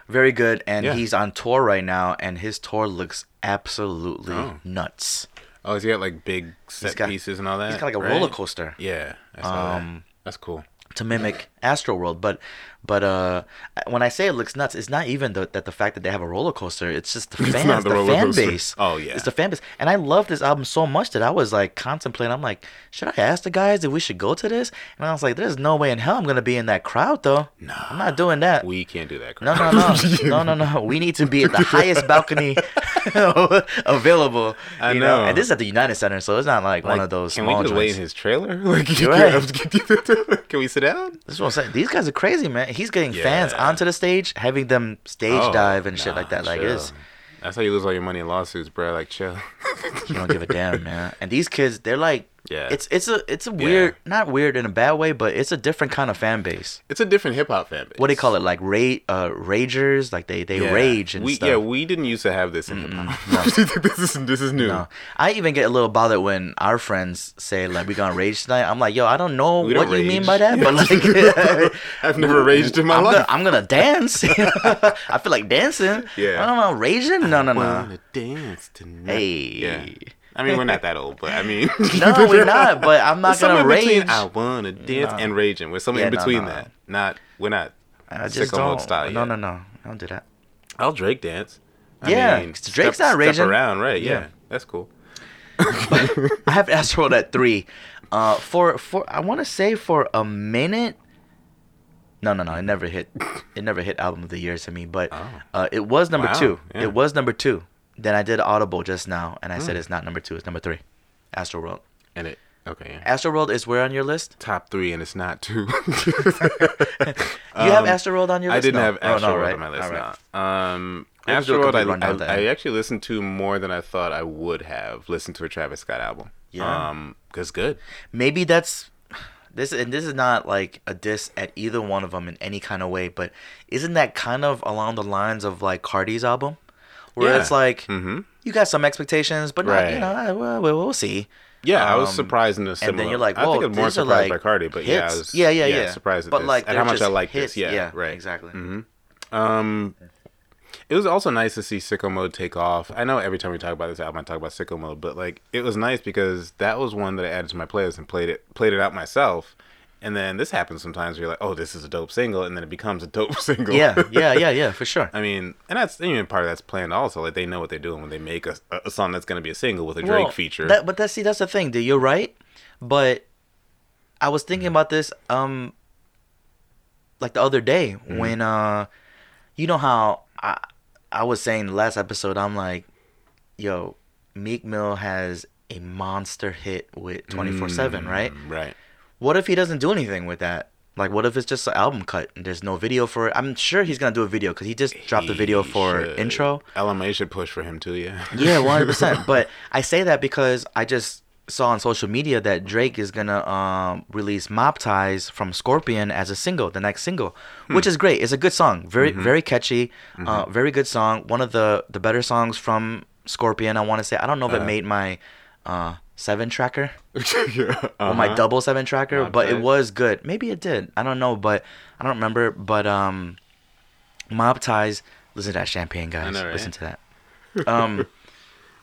Very good, and Yeah. he's on tour right now, and his tour looks absolutely Oh. nuts. Oh, he's got like big set got- pieces and all that. He's got like a right? roller coaster. Yeah, Um. That's cool. to mimic Astroworld, but but uh, when I say it looks nuts, it's not even the, that the fact that they have a roller coaster. It's just the fans, the, the fan coaster. base. Oh, yeah. it's the fan base, and I love this album so much that I was like contemplating. I'm like, should I ask the guys if we should go to this? And I was like, there's no way in hell I'm gonna be in that crowd though. No, I'm not doing that. We can't do that. no, crap. no, no, no, no, no. We need to be at the highest balcony available. I you know. And this is at the United Center, so it's not like, one of those Can we just wait in his trailer? Like, right. can we sit down? That's what I'm saying. These guys are crazy, man. He's getting fans onto the stage, having them stage Oh, dive and shit like that. Like chill. it's That's how you lose all your money in lawsuits, bro. Like, chill. you don't give a damn, man. And these kids, they're like Yeah. It's it's a it's a weird not weird in a bad way, but it's a different kind of fan base. It's a different hip hop fan base. What do you call it? Like ra- uh, ragers, like they they Yeah. rage and we, stuff. Yeah, we didn't used to have this in hip hop. this is this is new. No. I even get a little bothered when our friends say like we gonna rage tonight. I'm like, yo, I don't know We what don't you mean by that, but like, I've never raged in my I'm life. Gonna, I'm gonna dance. I feel like dancing. Yeah. I don't know, raging. No, no, no. I wanna dance tonight. Hey. Yeah. I mean, we're not that old, but I mean, No, we're not. But I'm not gonna rage. between I wanna dance No. and raging. We're somewhere Yeah, in between no. that. Not we're not I just sicko mode don't. style no, yet. no, no. I don't do that. I'll Drake dance. I Yeah, mean, 'cause Drake's step, not raging. Step around, right? Yeah, Yeah. that's cool. I have Astroworld at three. Uh, for for I want to say for a minute. No, no, no. It never hit. It never hit album of the year to me. But Oh. uh, it was number Wow, two. yeah. It was number two. Then I did Audible just now, and I said Hmm. it's not number two. It's number three. Astroworld. And it okay. Yeah. Astroworld is where on your list? Top three, and it's not two. You have Astroworld on your list? I didn't No. have Oh, Astroworld no, right? on my list. Right. no. Um, We have to do a Astroworld, complete I, rundown of that. I, I actually listened to more than I thought I would have listened to a Travis Scott album. Yeah. Um, cause good. maybe that's this and this is not like a diss at either one of them in any kind of way but isn't that kind of along the lines of like cardi's album where Yeah. it's like Mm-hmm. you got some expectations but not, you know well, we'll, we'll see Yeah, I was Um, surprised in a similar. and then you're like I think I'm more surprised like by Cardi, but yeah, I hits. was yeah yeah yeah surprised at but this, like at how much I like hits. this. Yeah, yeah right. exactly hmm Um, it was also nice to see Sicko Mode take off. I know every time we talk about this album, I talk about Sicko Mode, but like it was nice because that was one that I added to my playlist and played it played it out myself. And then this happens sometimes where you're like, oh, this is a dope single, and then it becomes a dope single. yeah yeah yeah yeah for sure I mean, and that's even part of that's planned also. Like they know what they're doing when they make a, a song that's going to be a single with a Drake Well, feature. That, but that's see, that's the thing, dude. You're right, but I was thinking about this, um, like the other day Mm-hmm. when, uh, you know how I, I was saying the last episode, I'm like, yo, Meek Mill has a monster hit with 24 seven, right? Mm, Right. What if he doesn't do anything with that? Like, what if it's just an album cut and there's no video for it? I'm sure he's gonna do a video because he just dropped a video for should. intro. LMA should push for him too. Yeah. Yeah, one hundred percent. But I say that because I just saw on social media that Drake is gonna um, release "Mob Ties" from Scorpion as a single, the next single, which is great. It's a good song, very very catchy, uh, very good song. One of the the better songs from Scorpion. I want to say. I don't know if it made my uh, seven tracker yeah. or my uh-huh. double seven tracker, Mob but it was good. Maybe it did. I don't know, but I don't remember. But um, Mob Ties. Listen to that champagne, guys. know, right? Listen to that. Um,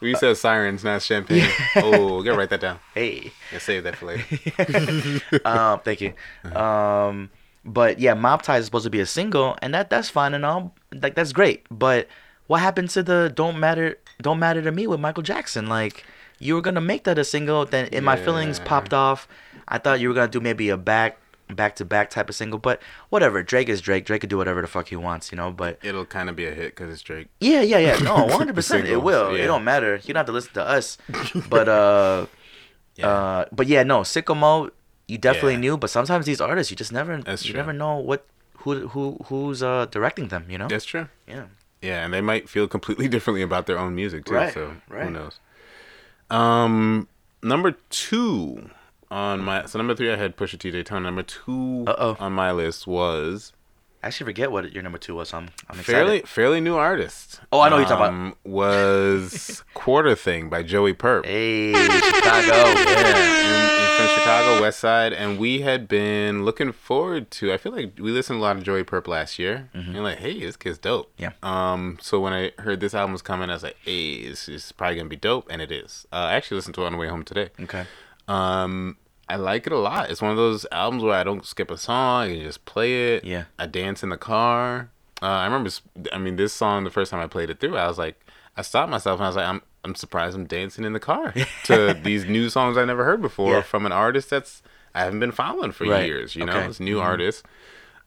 We said sirens, not champagne. oh, gotta write that down. hey. Yeah, save that for later. um, thank you. Um, but yeah, Mob Ties is supposed to be a single, and that that's fine and all. Like that's great. But what happened to the "Don't Matter"? Don't matter to me with Michael Jackson. Like you were gonna make that a single, then in my feelings popped off. I thought you were gonna do maybe a back back to back type of single, but whatever. Drake is Drake. Drake could do whatever the fuck he wants, you know. But It'll kind of be a hit because it's Drake. yeah, yeah, yeah. No, one hundred percent. It will. yeah. It don't matter. You don't have to listen to us. But uh, Yeah. uh, but yeah, no, Sicko Mode. You definitely Yeah. knew, but sometimes these artists, you just never, That's you true. never know what, who, who, who's uh directing them. You know. That's true. Yeah. Yeah, and they might feel completely differently about their own music too. Right, So right. who knows? Um, number two on my so number three I had Pusha T Daytona. Number 2 Uh-oh. on my list was I actually forget what your number two was. I'm, I'm excited. fairly fairly new artist. Oh, I know who you're talking about. Um, Was Quarter Thing by Joey Purp. Hey, Chicago. Yeah, and from Chicago West Side, and we had been looking forward to. I feel like we listened to a lot of Joey Purp last year, and like, hey, this kid's dope. Yeah. Um. So when I heard this album was coming, I was like, hey, this is probably gonna be dope, and it is. Uh, I actually listened to it on the way home today. Okay. Um. I like it a lot. It's one of those albums where I don't skip a song. I just play it. Yeah. I dance in the car. Uh, I remember. I mean, this song. The first time I played it through, I was like, I stopped myself and I was like, I'm. I'm surprised I'm dancing in the car to these new songs I never heard before Yeah. from an artist that's I haven't been following for Right. years. You know, Okay. it's a new Mhm. artist.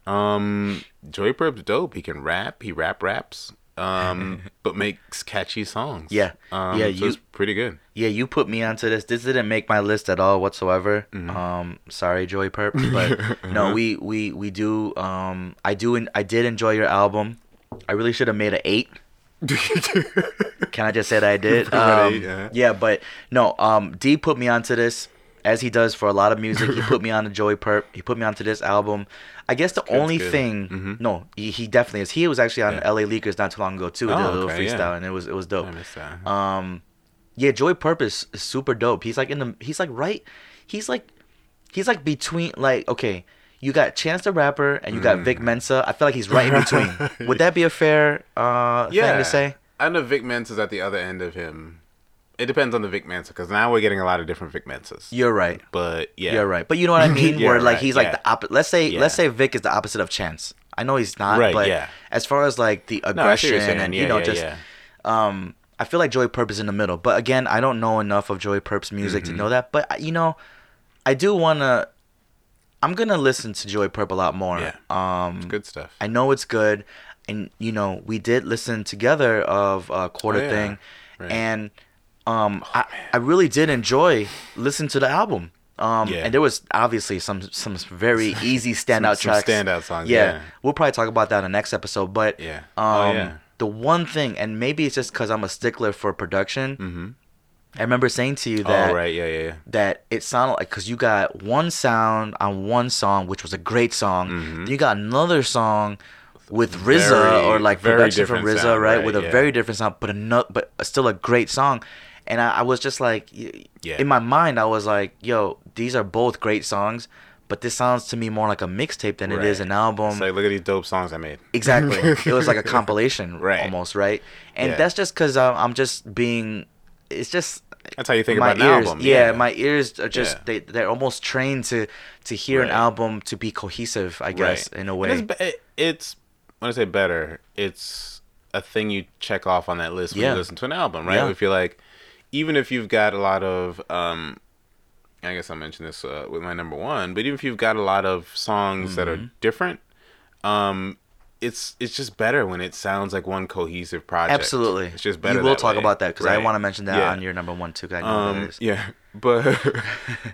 Um, Purp's dope. He can rap. He rap raps. Um, but makes catchy songs. Yeah. Um, Yeah, so you- pretty good. Yeah, you put me onto this. This didn't make my list at all whatsoever. Mm-hmm. Um, sorry, Joey Purp, but no, we we we do. Um, I do. I did enjoy your album. I really should have made an eight. Can I just say that I did? Put it at Um, yeah. yeah, but no. Um, D put me onto this. As he does for a lot of music. he put me on to Joey Purp. He put me onto this album. I guess the only good. thing, Mhm. no, he, he definitely is. He was actually on Yeah. L.A. Leakers not too long ago too. Oh, did a little okay, yeah. freestyle, and it was it was dope. I missed that. Um, yeah, Joey Purpose is super dope. He's like in the. He's like right. He's like, he's like between like okay. You got Chance the Rapper and you got Mm. Vic Mensa. I feel like he's right in between. Would that be a fair uh, thing to say? I know Vic Mensa's at the other end of him. It depends on the Vic Mensa because now we're getting a lot of different Vic Mensas. You're right. But yeah, You're right. But you know what I mean? Where like right, he's like yeah. the opposite. Let's say Yeah. let's say Vic is the opposite of Chance. I know he's not. Right, But yeah. as far as like the No, aggression what and you know just yeah. um I feel like Joey is in the middle. But again, I don't know enough of Joey Purp's music Mm-hmm. to know that. But you know, I do wanna. I'm gonna listen to Joey Perp a lot more. Yeah. Um, good stuff. I know it's good, and you know we did listen together of uh, quarter Oh, thing, Right. and um, I I really did enjoy listening to the album. Um, Yeah. and there was obviously some some very easy standout some tracks. standout songs, Yeah. yeah. we'll probably talk about that in the next episode. But Yeah. um, Oh, yeah. the one thing, and maybe it's just because I'm a stickler for production. Mhm. I remember saying to you that oh right, yeah, yeah, yeah. that it sounded like because you got one sound on one song, which was a great song. Then you got another song with RZA Mm-hmm. Very- or like very production from different RZA, sound, right? right, With a very different sound, but another, but still a great song. And I, I was just like, Yeah. in my mind, I was like, yo, these are both great songs, but this sounds to me more like a mixtape than it is an album. It's like look at these dope songs I made. Exactly. it was like a compilation, Right. almost, right? And Yeah. that's just because I'm, I'm just being. It's just That's how you think my about an ears. album. Yeah, my ears are just Yeah. they they're almost trained to to hear an album to be cohesive. I guess in a way. It's, it's when I say better, it's a thing you check off on that list when Yeah. you listen to an album, right? Yeah. If you're like, even if you've got a lot of, um, I guess I'll mention this uh, with my number one, but even if you've got a lot of songs that Mm-hmm. are different, um, it's it's just better when it sounds like one cohesive project. Absolutely. it's just better. You will talk way. about that because I want to mention that Yeah. on your number one too. I know Um, yeah, but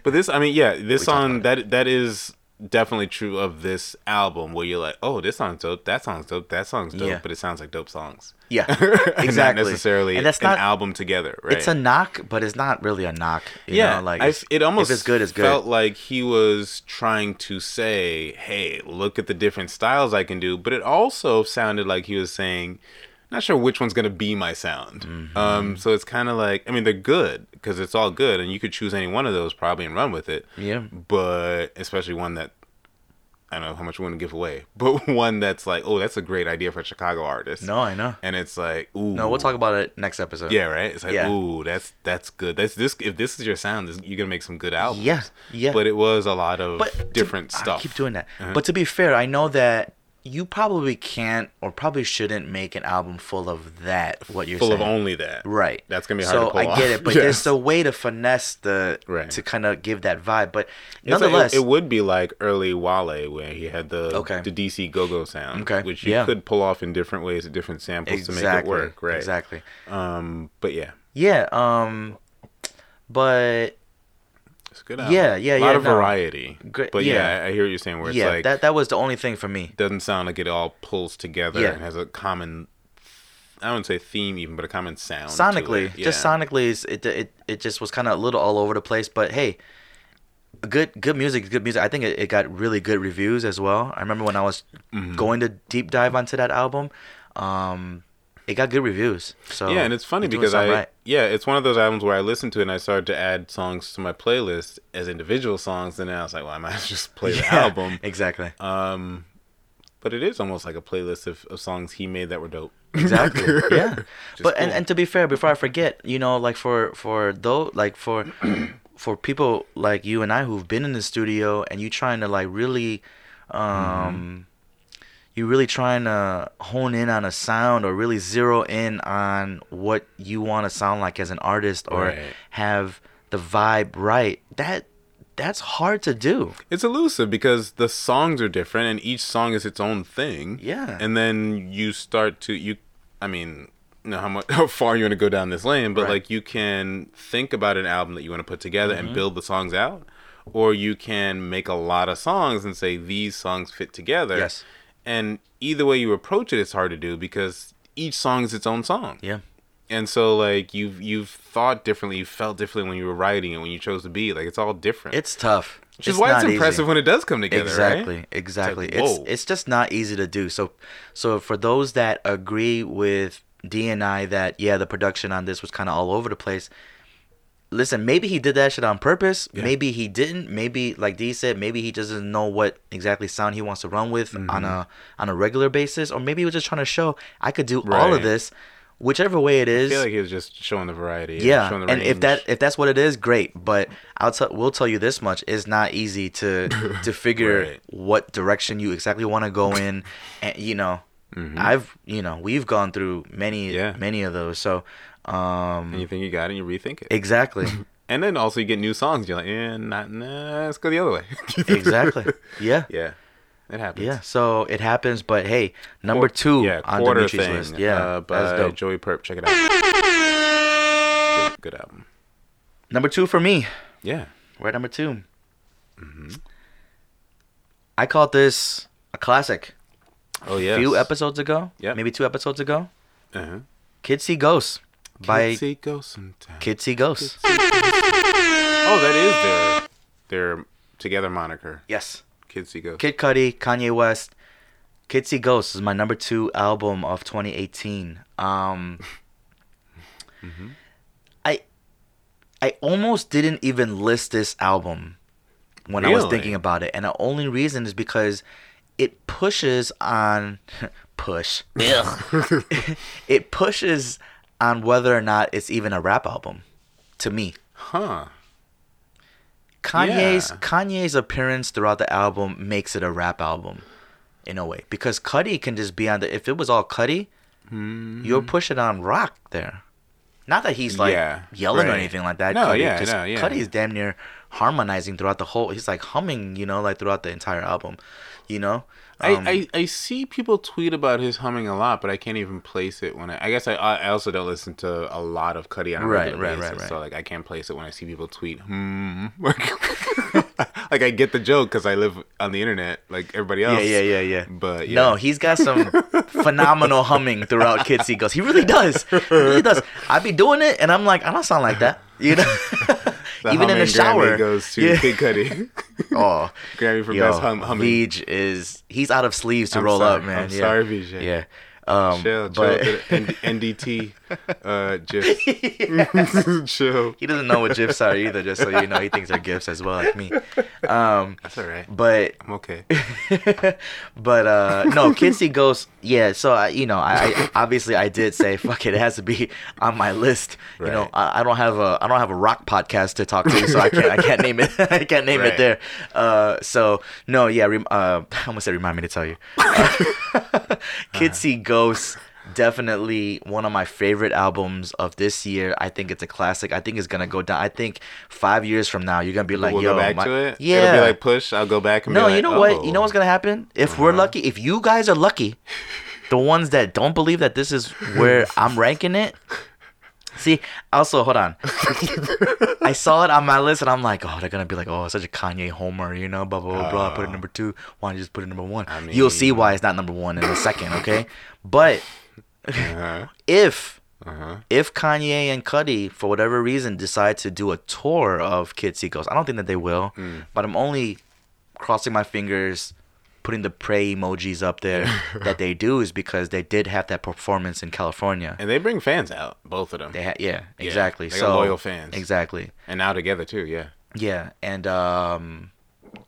but this, I mean, yeah, this We song that that is definitely true of this album, where you're like, oh, this song's dope, that song's dope, that song's dope, Yeah. but it sounds like dope songs. Yeah, exactly. Not necessarily and that's not, an album together, right? It's a knock, but it's not really a knock. You yeah, know? like I it almost if it's good, it's good. felt like he was trying to say, "Hey, look at the different styles I can do," but it also sounded like he was saying, "Not sure which one's gonna be my sound." Mm-hmm. Um, so it's kind of like, I mean, they're good because it's all good, and you could choose any one of those probably and run with it. Yeah. but especially one that. I don't know how much we want to give away, but one that's like, oh, that's a great idea for a Chicago artist. No, I know. and it's like, ooh, No, we'll talk about it next episode. yeah, right. It's like, Yeah. ooh, that's that's good. That's this. If this is your sound, this, you're gonna make some good albums. Yeah, yeah. But it was a lot of but to- different I stuff. keep doing that. Uh-huh. But to be fair, I know that you probably can't or probably shouldn't make an album full of that. What you're full saying. of only that. Right. That's gonna be hard so to pull I off. get it, but Yes. there's a way to finesse the Right. to kind of give that vibe. But like- nonetheless, it, it would be like early Wale, where he had the Okay. the DC Go Go sound, Okay, which you yeah. could pull off in different ways, at different samples exactly to make it work. Right. Exactly. Um. But yeah, Yeah. Um. But good. Album. Yeah, yeah, yeah. A lot yeah, of no. variety. Great- But yeah. yeah, I hear what you're saying. Where it's yeah, like that that was the only thing for me. doesn't sound like it all pulls together Yeah. and has a common. I wouldn't say theme even, but a common sound. Sonically, just sonically, it it it just was kind of a little all over the place. But hey. Good, good music, good music. I think it, it got really good reviews as well. I remember when I was Mm-hmm. going to deep dive onto that album, um, it got good reviews. So yeah, and it's funny because I right. yeah, it's one of those albums where I listened to it and I started to add songs to my playlist as individual songs, and then I was like, well, I might just play the Yeah, album. exactly. Um, but it is almost like a playlist of, of songs he made that were dope. exactly yeah Just but and, cool. and to be fair before i forget you know like for for though like for for people like you and i who've been in the studio and you trying to like really um you really trying to hone in on a sound or really zero in on what you want to sound like as an artist or Right. have the vibe right that that's hard to do It's elusive because the songs are different and each song is its own thing. Yeah. And then you start to you I mean, know how much how far you want to go down this lane, but Right. Mm-hmm. like you can think about an album that you want to put together and build the songs out or you can make a lot of songs and say these songs fit together. Yes. And either way you approach it it's hard to do because each song is its own song. yeah and so like you've you've thought differently, you felt differently when you were writing it, when you chose to be like it's all different. It's tough. which is why it's impressive easy. when it does come together. exactly right? exactly like, it's it's just not easy to do so so for those that agree with d and i that yeah the production on this was kind of all over the place listen maybe he did that shit on purpose Yeah. maybe he didn't maybe like d said maybe he doesn't know what exactly sound he wants to run with Mm-hmm. on a on a regular basis or maybe he was just trying to show i could do all of this whichever way it is, I feel like he was just showing the variety. yeah showing the and if that if that's what it is great but i'll tell we'll tell you this much it's not easy to to figure Right. what direction you exactly want to go in and you know i've you know we've gone through many Mm-hmm. Yeah. many of those so um and you think you got it, and you rethink it. exactly And then also you get new songs. You're like, eh, not, nah, let's go the other way. exactly yeah yeah, it happens. yeah so it happens but hey number Quar- two yeah, on Dimitri's thing. list yeah uh, by Joey Purp. Check it out. Good, good album. number two for me Yeah. we're at number 2 Mm-hmm. i called this a classic Oh yeah. A few episodes ago Yeah. maybe two episodes ago Uh-huh. Kids See Ghosts by Kids See Ghosts sometimes. Kids See Ghosts. Oh, that is their their together moniker. Yes. Kids See Ghosts. Kid Cudi, Kanye West. Kids See Ghosts is my number two album of 2018. Um, Mm-hmm. I I almost didn't even list this album when I was thinking about it, and the only reason is because it pushes on push. it pushes on whether or not it's even a rap album. To me, Huh. Kanye's Yeah. Kanye's appearance throughout the album makes it a rap album, in a way. Because Cudi can just be on the. If it was all Cudi, hmm. you'll push it on rock there. Not that he's like Yeah, yelling or anything like that. No, Cudi, yeah, no, yeah. Cudi's damn near harmonizing throughout the whole. He's like humming, you know, like throughout the entire album. You know. Um, I, I, I see people tweet about his humming a lot, but I can't even place it when I. I guess I I also don't listen to a lot of Cudi on a Right, regular right, right, basis, right. so like I can't place it when I see people tweet. Hmm. like I get the joke because I live on the internet like everybody else. yeah, yeah, yeah. yeah. But yeah. No, he's got some phenomenal humming throughout Kids See Ghosts. He really does. He really does. I be doing it, and I'm like, I don't sound like that. You know, The even in the shower. Grammy goes to Yeah. Kid Cudi. Oh, Grammy for yo, best hum- humming. Is he's out of sleeves to I'm roll sorry. up, man. I'm yeah. sorry, Vijay. Yeah. Um, Chill, chill. but N- NDT, uh, gifs. chill. he doesn't know what gifs are either. Just so you know, he thinks they're gifts as well, like me. Um, That's all right. but I'm okay. but uh no kids see ghosts yeah so I, you know I, I obviously i did say fuck it it has to be on my list you know I, I don't have a i don't have a rock podcast to talk to so i can't i can't name it i can't name it there uh so no yeah rem- uh i almost said remind me to tell you uh, kids see ghosts definitely one of my favorite albums of this year i think it's a classic i think it's gonna go down i think five years from now you're gonna be like we'll yo go back my- to it. yeah It'll be like push. I'll go back and no, be like, you know what? You know "Oh." what's gonna happen? If we're uh-huh. lucky, if you guys are lucky, the ones that don't believe that this is where I'm ranking it. See, also hold on. I saw it on my list and I'm like, oh, they're gonna be like, oh, such a Kanye homer, you know, blah blah blah. blah. Put it number two. Why don't you just put it number one? I You'll see why it's not number one in a second, okay? But Uh-huh. if Uh-huh. if Kanye and Cudi, for whatever reason, decide to do a tour of Kid Ghosts, I don't think that they will. Hmm. But I'm only crossing my fingers, putting the pray emojis up there that they do is because they did have that performance in California. And they bring fans out, both of them. They had, yeah, Yeah, exactly. they so loyal fans. Exactly. And now together too, yeah. Yeah, and um,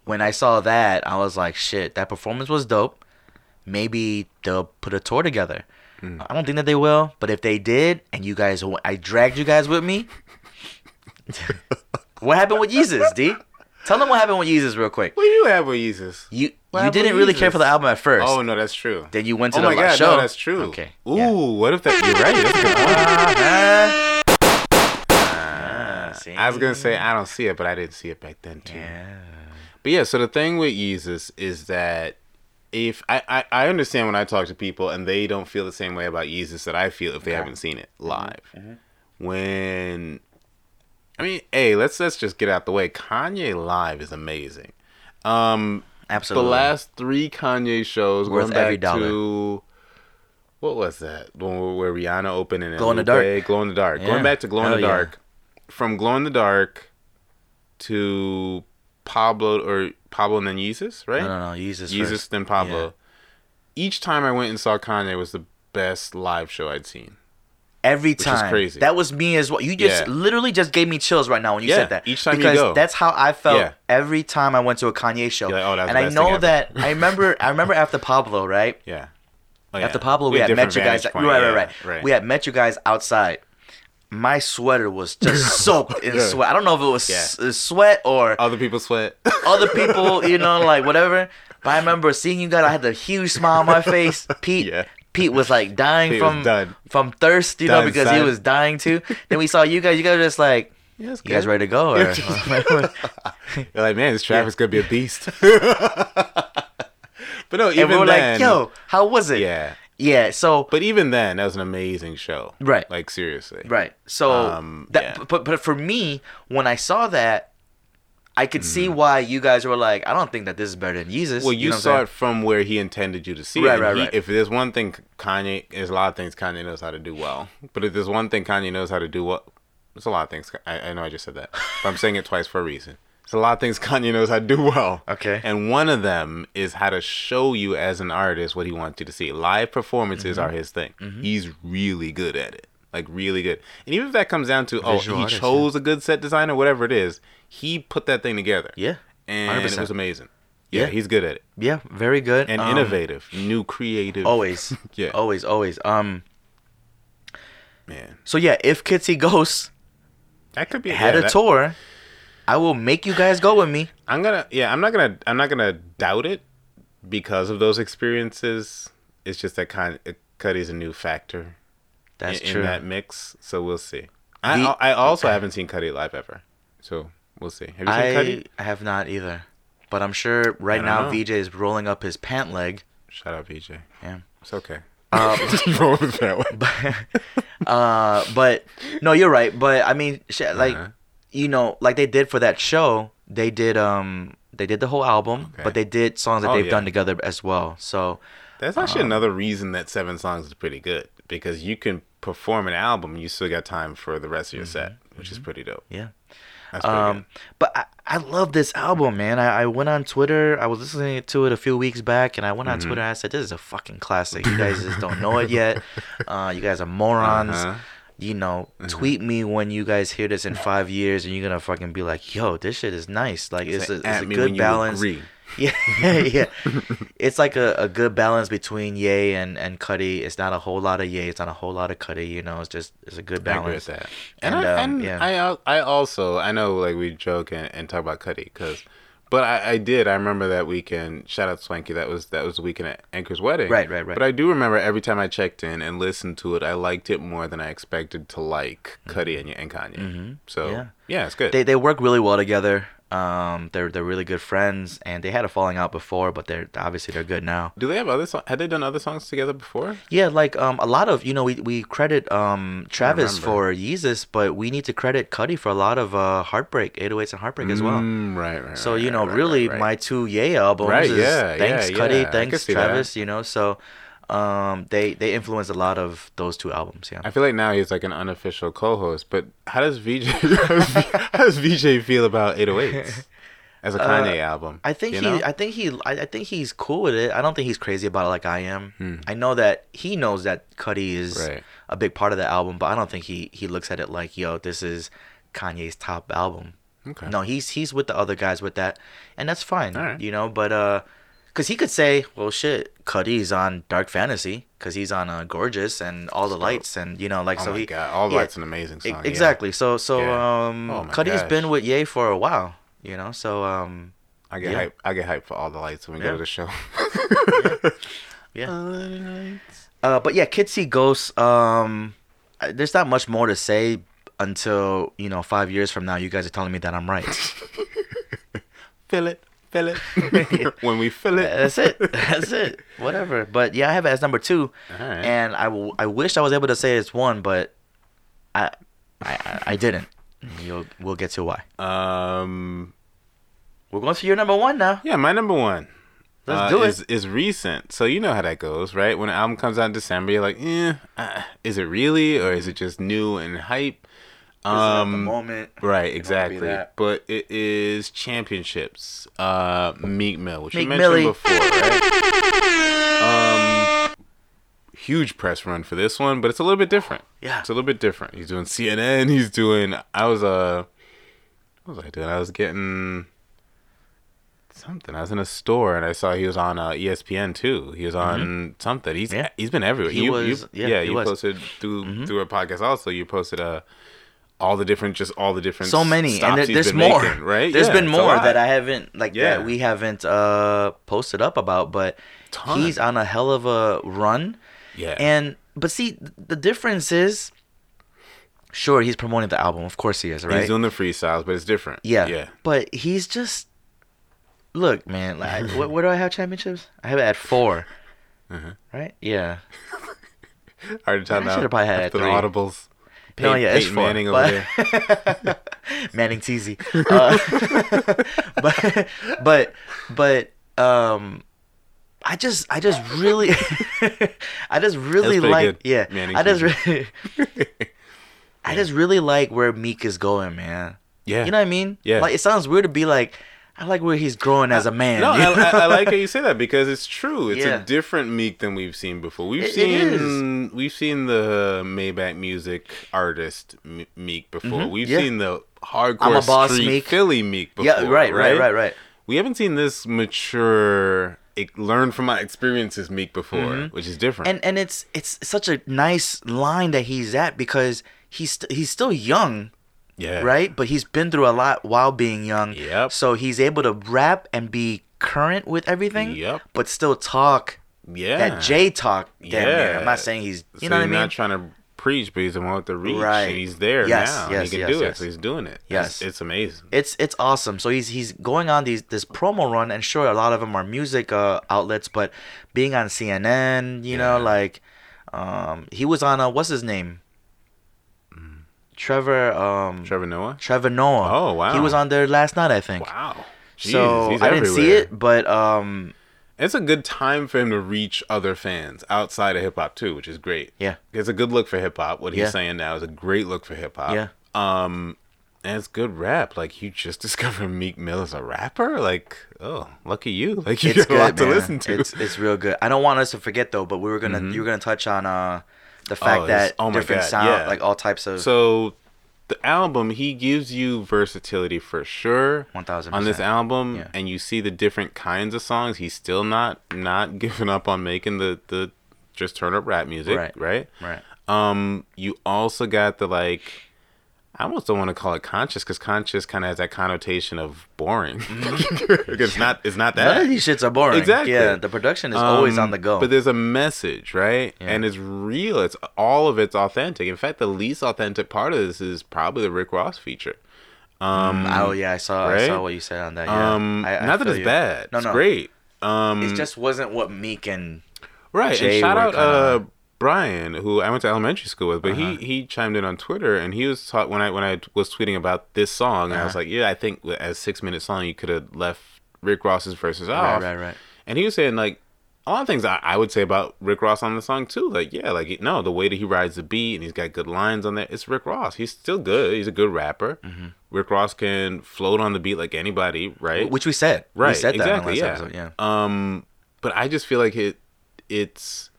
when I saw that, I was like, shit, that performance was dope. Maybe they'll put a tour together. Hmm. I don't think that they will, but if they did, and you guys, I dragged you guys with me. what happened with Yeezus, D? Tell them what happened with Yeezus real quick. What do you have with Yeezus? You What you didn't really care for the album at first. Oh no, that's true. Then you went to oh the my god, show. no, that's true. Okay. Ooh, yeah. what if that? You're right. That's a good point. Ah? I was gonna say I don't see it, but I didn't see it back then too. Yeah. But yeah, so the thing with Yeezus is that if I, I, I understand when I talk to people and they don't feel the same way about Yeezus that I feel if they haven't seen it mm-hmm. live. When I mean, hey, let's let's just get out the way. Kanye live is amazing. Um Absolutely. the last three Kanye shows Worth every dollar. to what was that? Where Rihanna opened and Glow in the Dark. Glow in the dark. Yeah. Going back to Glow in Hell the yeah. dark. From Glow in the dark to Pablo or Pablo and then Yeezus, right? No, no, no. Yeezus. First. then Pablo. Yeah. Each time I went and saw Kanye was the best live show I'd seen. Every time. crazy. That was me as well. You just Yeah. literally just gave me chills right now when you Yeah, said that. each time you go. that's how I felt Yeah. every time I went to a Kanye show. Like, oh, and I know that I remember I remember after Pablo, right? Yeah. Oh, After. Pablo, we, had different met you guys. point, Right, yeah, right, right, We had met you guys outside. My sweater was just soaked in sweat. I don't know if it was s- sweat or Other people sweat. other people, you know, like whatever. But I remember seeing you guys. I had a huge smile on my face. Pete, Yeah. Pete was like dying Pete from from thirst, you know, Done, because he was dying too. then we saw you guys. You guys were just like, Yes, you guys ready to go? Or, You're like, man, this traffic's gonna be a beast. but no, even we were then, like, yo, how was it? yeah. yeah. So But even then, that was an amazing show. Right. Like seriously. Right. So Um, that yeah. but but for me, when I saw that, I could see Mm-hmm. why you guys were like, I don't think that this is better than Yeezus. Well, you, know saw it from where he intended you to see Right, it. right, he- right. If there's one thing Kanye, there's a lot of things Kanye knows how to do well. But if there's one thing Kanye knows how to do well, there's a lot of things. I, I know I just said that, but I'm saying it twice for a reason. There's a lot of things Kanye knows how to do well. Okay. And one of them is how to show you as an artist what he wants you to see. Live performances Mm-hmm. are his thing. He's really good at it. Like really good. And even if that comes down to oh he artist, chose a good set designer, whatever it is, he put that thing together. Yeah. And it 100%. was amazing. Yeah, Yeah. he's good at it Yeah, very good and Um, innovative, new creative. Always. Yeah. Always, always. Um. man, So yeah, if See Ghosts that could be had yeah, a that- tour, I will make you guys go with me. I'm gonna, yeah, I'm not gonna, I'm not gonna doubt it because of those experiences. It's just that kind, Cudi's a new factor That's in, in true. that mix, so we'll see. I, The- I also haven't seen Cudi live ever, so we'll see. Have you seen I Cudi? I have not either, but I'm sure right now know. VJ is rolling up his pant leg. Shout out VJ. Yeah. It's okay. Um, Roll with that way. uh, but no, you're right. But I mean, like Uh-huh. you know, like they did for that show, they did um they did the whole album, Okay. but they did songs that Oh, they've yeah. done together as well. So That's actually Um, another reason that seven songs is pretty good because you can perform an album you still got time for the rest of your set, which is pretty dope. yeah. Mm-hmm. Um, but I, I love this album, man. I, I went on Twitter. I was listening to it a few weeks back, and I went on Mm-hmm. Twitter. and I said, "This is a fucking classic. You guys just don't know it yet. Uh, you guys are morons. Uh-huh. You know, tweet me when you guys hear this in five years, and you're gonna fucking be like, "Yo, this shit is nice. Like, it's a, it's a good balance." agree. Yeah, yeah. It's like a, a good balance between Yay and and Cudi. It's not a whole lot of Yay. It's not a whole lot of Cudi. You know, it's just it's a good I agree balance. with that. And, And, I, um, and yeah. I, I also, I know like we joke and, and talk about Cudi because, but I, I did. I remember that weekend. Shout out Swanky. That was that was the weekend at Anchor's wedding. Right, right, right. But I do remember every time I checked in and listened to it, I liked it more than I expected to like Cudi and, and Kanye. So Mm-hmm. Yeah. yeah. it's good. they they work really well together. Um, they're they're really good friends, and they had a falling out before, but they're obviously they're good now. do they have other songs? Had they done other songs together before? Yeah, like um, a lot of you know we we credit um Travis for Yeezus, but we need to credit Cudi for a lot of uh Heartbreak, 808s and Heartbreak as well. Mm, right, right. So right, you know, right, right, really, right. my two Yay albums Right, is yeah, thanks yeah, Cudi, yeah, thanks can see that. Travis. You know, so um, they they influenced a lot of those two albums. Yeah. I feel like now he's like an unofficial co-host, but how does VJ how does, VJ feel about 808s as a Kanye album? Uh, I think you he, know? I think he, I, I think he's cool with it. I don't think he's crazy about it like I am. I know that he knows that Cudi is Hmm. Right. a big part of the album, but I don't think he he looks at it like, yo, this is Kanye's top album. Okay. No, he's he's with the other guys with that, and that's fine. Right. You know, but uh, cause he could say, well, shit, Cudi's on Dark Fantasy, cause he's on uh, Gorgeous and All the Lights, and you know, like oh so my he, god, all yeah, that's an amazing e- song. yeah. exactly. So so Yeah. um, Oh Cudi's gosh. been with Ye for a while. You know, so um, I get Yeah. hype. I get hype for all the lights when we Yeah. go to the show. yeah. All the lights. Uh, but yeah, Kids See Ghosts. Um, there's not much more to say until you know five years from now. You guys are telling me that I'm right. Fill it, fill it. when we fill it, That's it. That's it. Whatever. But yeah, I have it as number two, Alright. and I, w- I wish I was able to say it's one, but I I, I- I didn't. You'll we'll get to why. Um, We're going to see your number one now. yeah, my number one. Let's uh, do it. is is recent. So you know how that goes, right? When an album comes out in December, you're like, eh, uh, is it really, or is it just new and hype? Um, moment. Right, exactly. But it is championships. Uh, Meek Mill, which Meek you mentioned Millie. before, right? Um, huge press run for this one, but it's a little bit different. Yeah. it's a little bit different. He's doing CNN. He's doing. I was uh, what was I doing? I was getting something. I was in a store and I saw he was on uh, ESPN too. He was on something. He's Mm-hmm. Yeah. he's been everywhere. He you, was- you, yeah, yeah, he you was. Mm-hmm. posted through through a podcast also. You posted uh all the different just all the different so many and there, there's more making, right? There's Yeah, been more that I haven't like Yeah. that we haven't uh posted up about, but Ton. he's on a hell of a run. yeah And but see, the difference is, sure, he's promoting the album. Of course he is, right? he's doing the freestyles, but it's different. yeah, yeah. But he's just look, man. Like, where, where do I have championships? I have it at 4 Uh-huh. Right? Yeah. Hard to tell I now. should've probably had after the three. Audibles. No, Pey- yeah, it's Peyton four, Manning but- over there. Manning Teezy. Uh, but but but um I just I just really I just really like good, yeah Manning I just really I just really like where Meek is going, man. Yeah. You know what I mean? Yeah. Like it sounds weird to be like I like where he's growing as a man. No, I? I, like how you say that because it's true. It's Yeah. a different Meek than we've seen before. We've It- it seen we've seen the Maybach music artist Meek before. We've Mm-hmm. yeah. seen the hardcore boss street Meek. Philly Meek before. yeah, right, right, right, right. We haven't seen this mature, it, learn from my experiences Meek before, which is different. Mm-hmm. and and it's it's such a nice line that he's at because he's st- he's still young yeah, right? But he's been through a lot while being young. Yep. So he's able to rap and be current with everything. Yep. But still talk Yeah, that J talk. Damn near. Yeah. I'm not saying he's. You so know what I he's mean? not trying to preach, but he's the one with the reach. Right. And he's there Yes, now. yes, and he can yes, do it, yes. so he's doing it. Yes. It's, it's amazing. it's it's awesome. So he's he's going on these this promo run, and sure, a lot of them are music uh, outlets, but being on CNN, you know, like, um, he was on a what's his name? Trevor um Trevor Noah. Trevor Noah. Oh, wow. He was on there last night, I think. Wow. Jeez, so I didn't see it, but um, It's a good time for him to reach other fans outside of hip hop too, which is great. Yeah. It's a good look for hip hop. What he's Yeah. saying now is a great look for hip hop. Yeah. Um and it's good rap. Like you just discovered Meek Mill as a rapper. Like, oh, lucky you. Like you it's got good, a lot to listen to. Mm-hmm. It's it's real good. I don't want us to forget though, but we were gonna you were gonna touch on uh the fact Oh, that oh different God, sound yeah. like all types of So the album, he gives you versatility for sure. 1000%. on this album, Yeah. and you see the different kinds of songs. He's still not not giving up on making the the just turn up rap music, Right. right? right. Um, you also got the like. I almost don't want to call it conscious because conscious kind of has that connotation of boring. it's not. It's not None of that. these shits are boring. Exactly. Yeah, the production is always Um, on the go. But there's a message, right? Yeah. And it's real. It's all of it's authentic. In fact, the least authentic part of this is probably the Rick Ross feature. Um, oh yeah, I saw Right? I saw what you said on that. Yeah. um, I, I not that it's you. bad. No, it's no. great. Um, It just wasn't what Meek and right. Jay and shout were out kinda- uh, Brian, who I went to elementary school with, but Uh-huh. he he chimed in on Twitter and he was taught when I when I was tweeting about this song, and I was Uh-huh. like, yeah, I think as six minute song, you could have left Rick Ross's verses off. right, right. right. And he was saying like a lot of things I, I would say about Rick Ross on the song too. Like yeah, like no, the way that he rides the beat and he's got good lines on there. It's Rick Ross. He's still good. He's a good rapper. Mm-hmm. Rick Ross can float on the beat like anybody, right? Which we said. right, We said that exactly. in the yeah. episode. Yeah. Um, but I just feel like it. It's.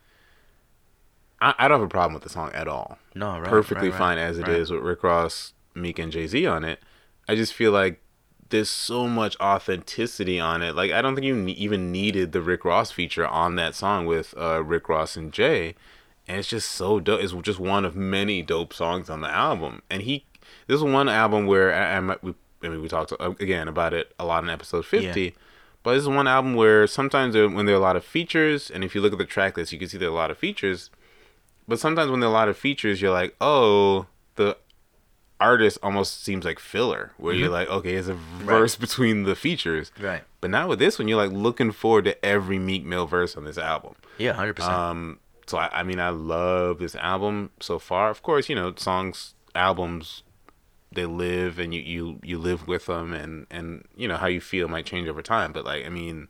I, I don't have a problem with the song at all. No, right. Perfectly right, right, fine as it is with Rick Ross, Meek, and Jay Z on it. I just feel like there's so much authenticity on it. Like I don't think you ne- even needed the Rick Ross feature on that song with uh, Rick Ross and Jay, and it's just so dope. It's just one of many dope songs on the album. And he, this is one album where I, I, we, I mean, we talked uh, again about it a lot in episode fifty. Yeah. But this is one album where sometimes when there are a lot of features, and if you look at the track list, you can see there are a lot of features. But sometimes when there are a lot of features, you're like, oh, the artist almost seems like filler, where you're like, okay, there's a verse between the features. Right. But now with this one, you're like looking forward to every Meek Mill verse on this album. Yeah, hundred percent. Um, so I, I mean, I love this album so far. Of course, you know, songs, albums, they live and you you you live with them, and and you know how you feel might change over time. But like, I mean,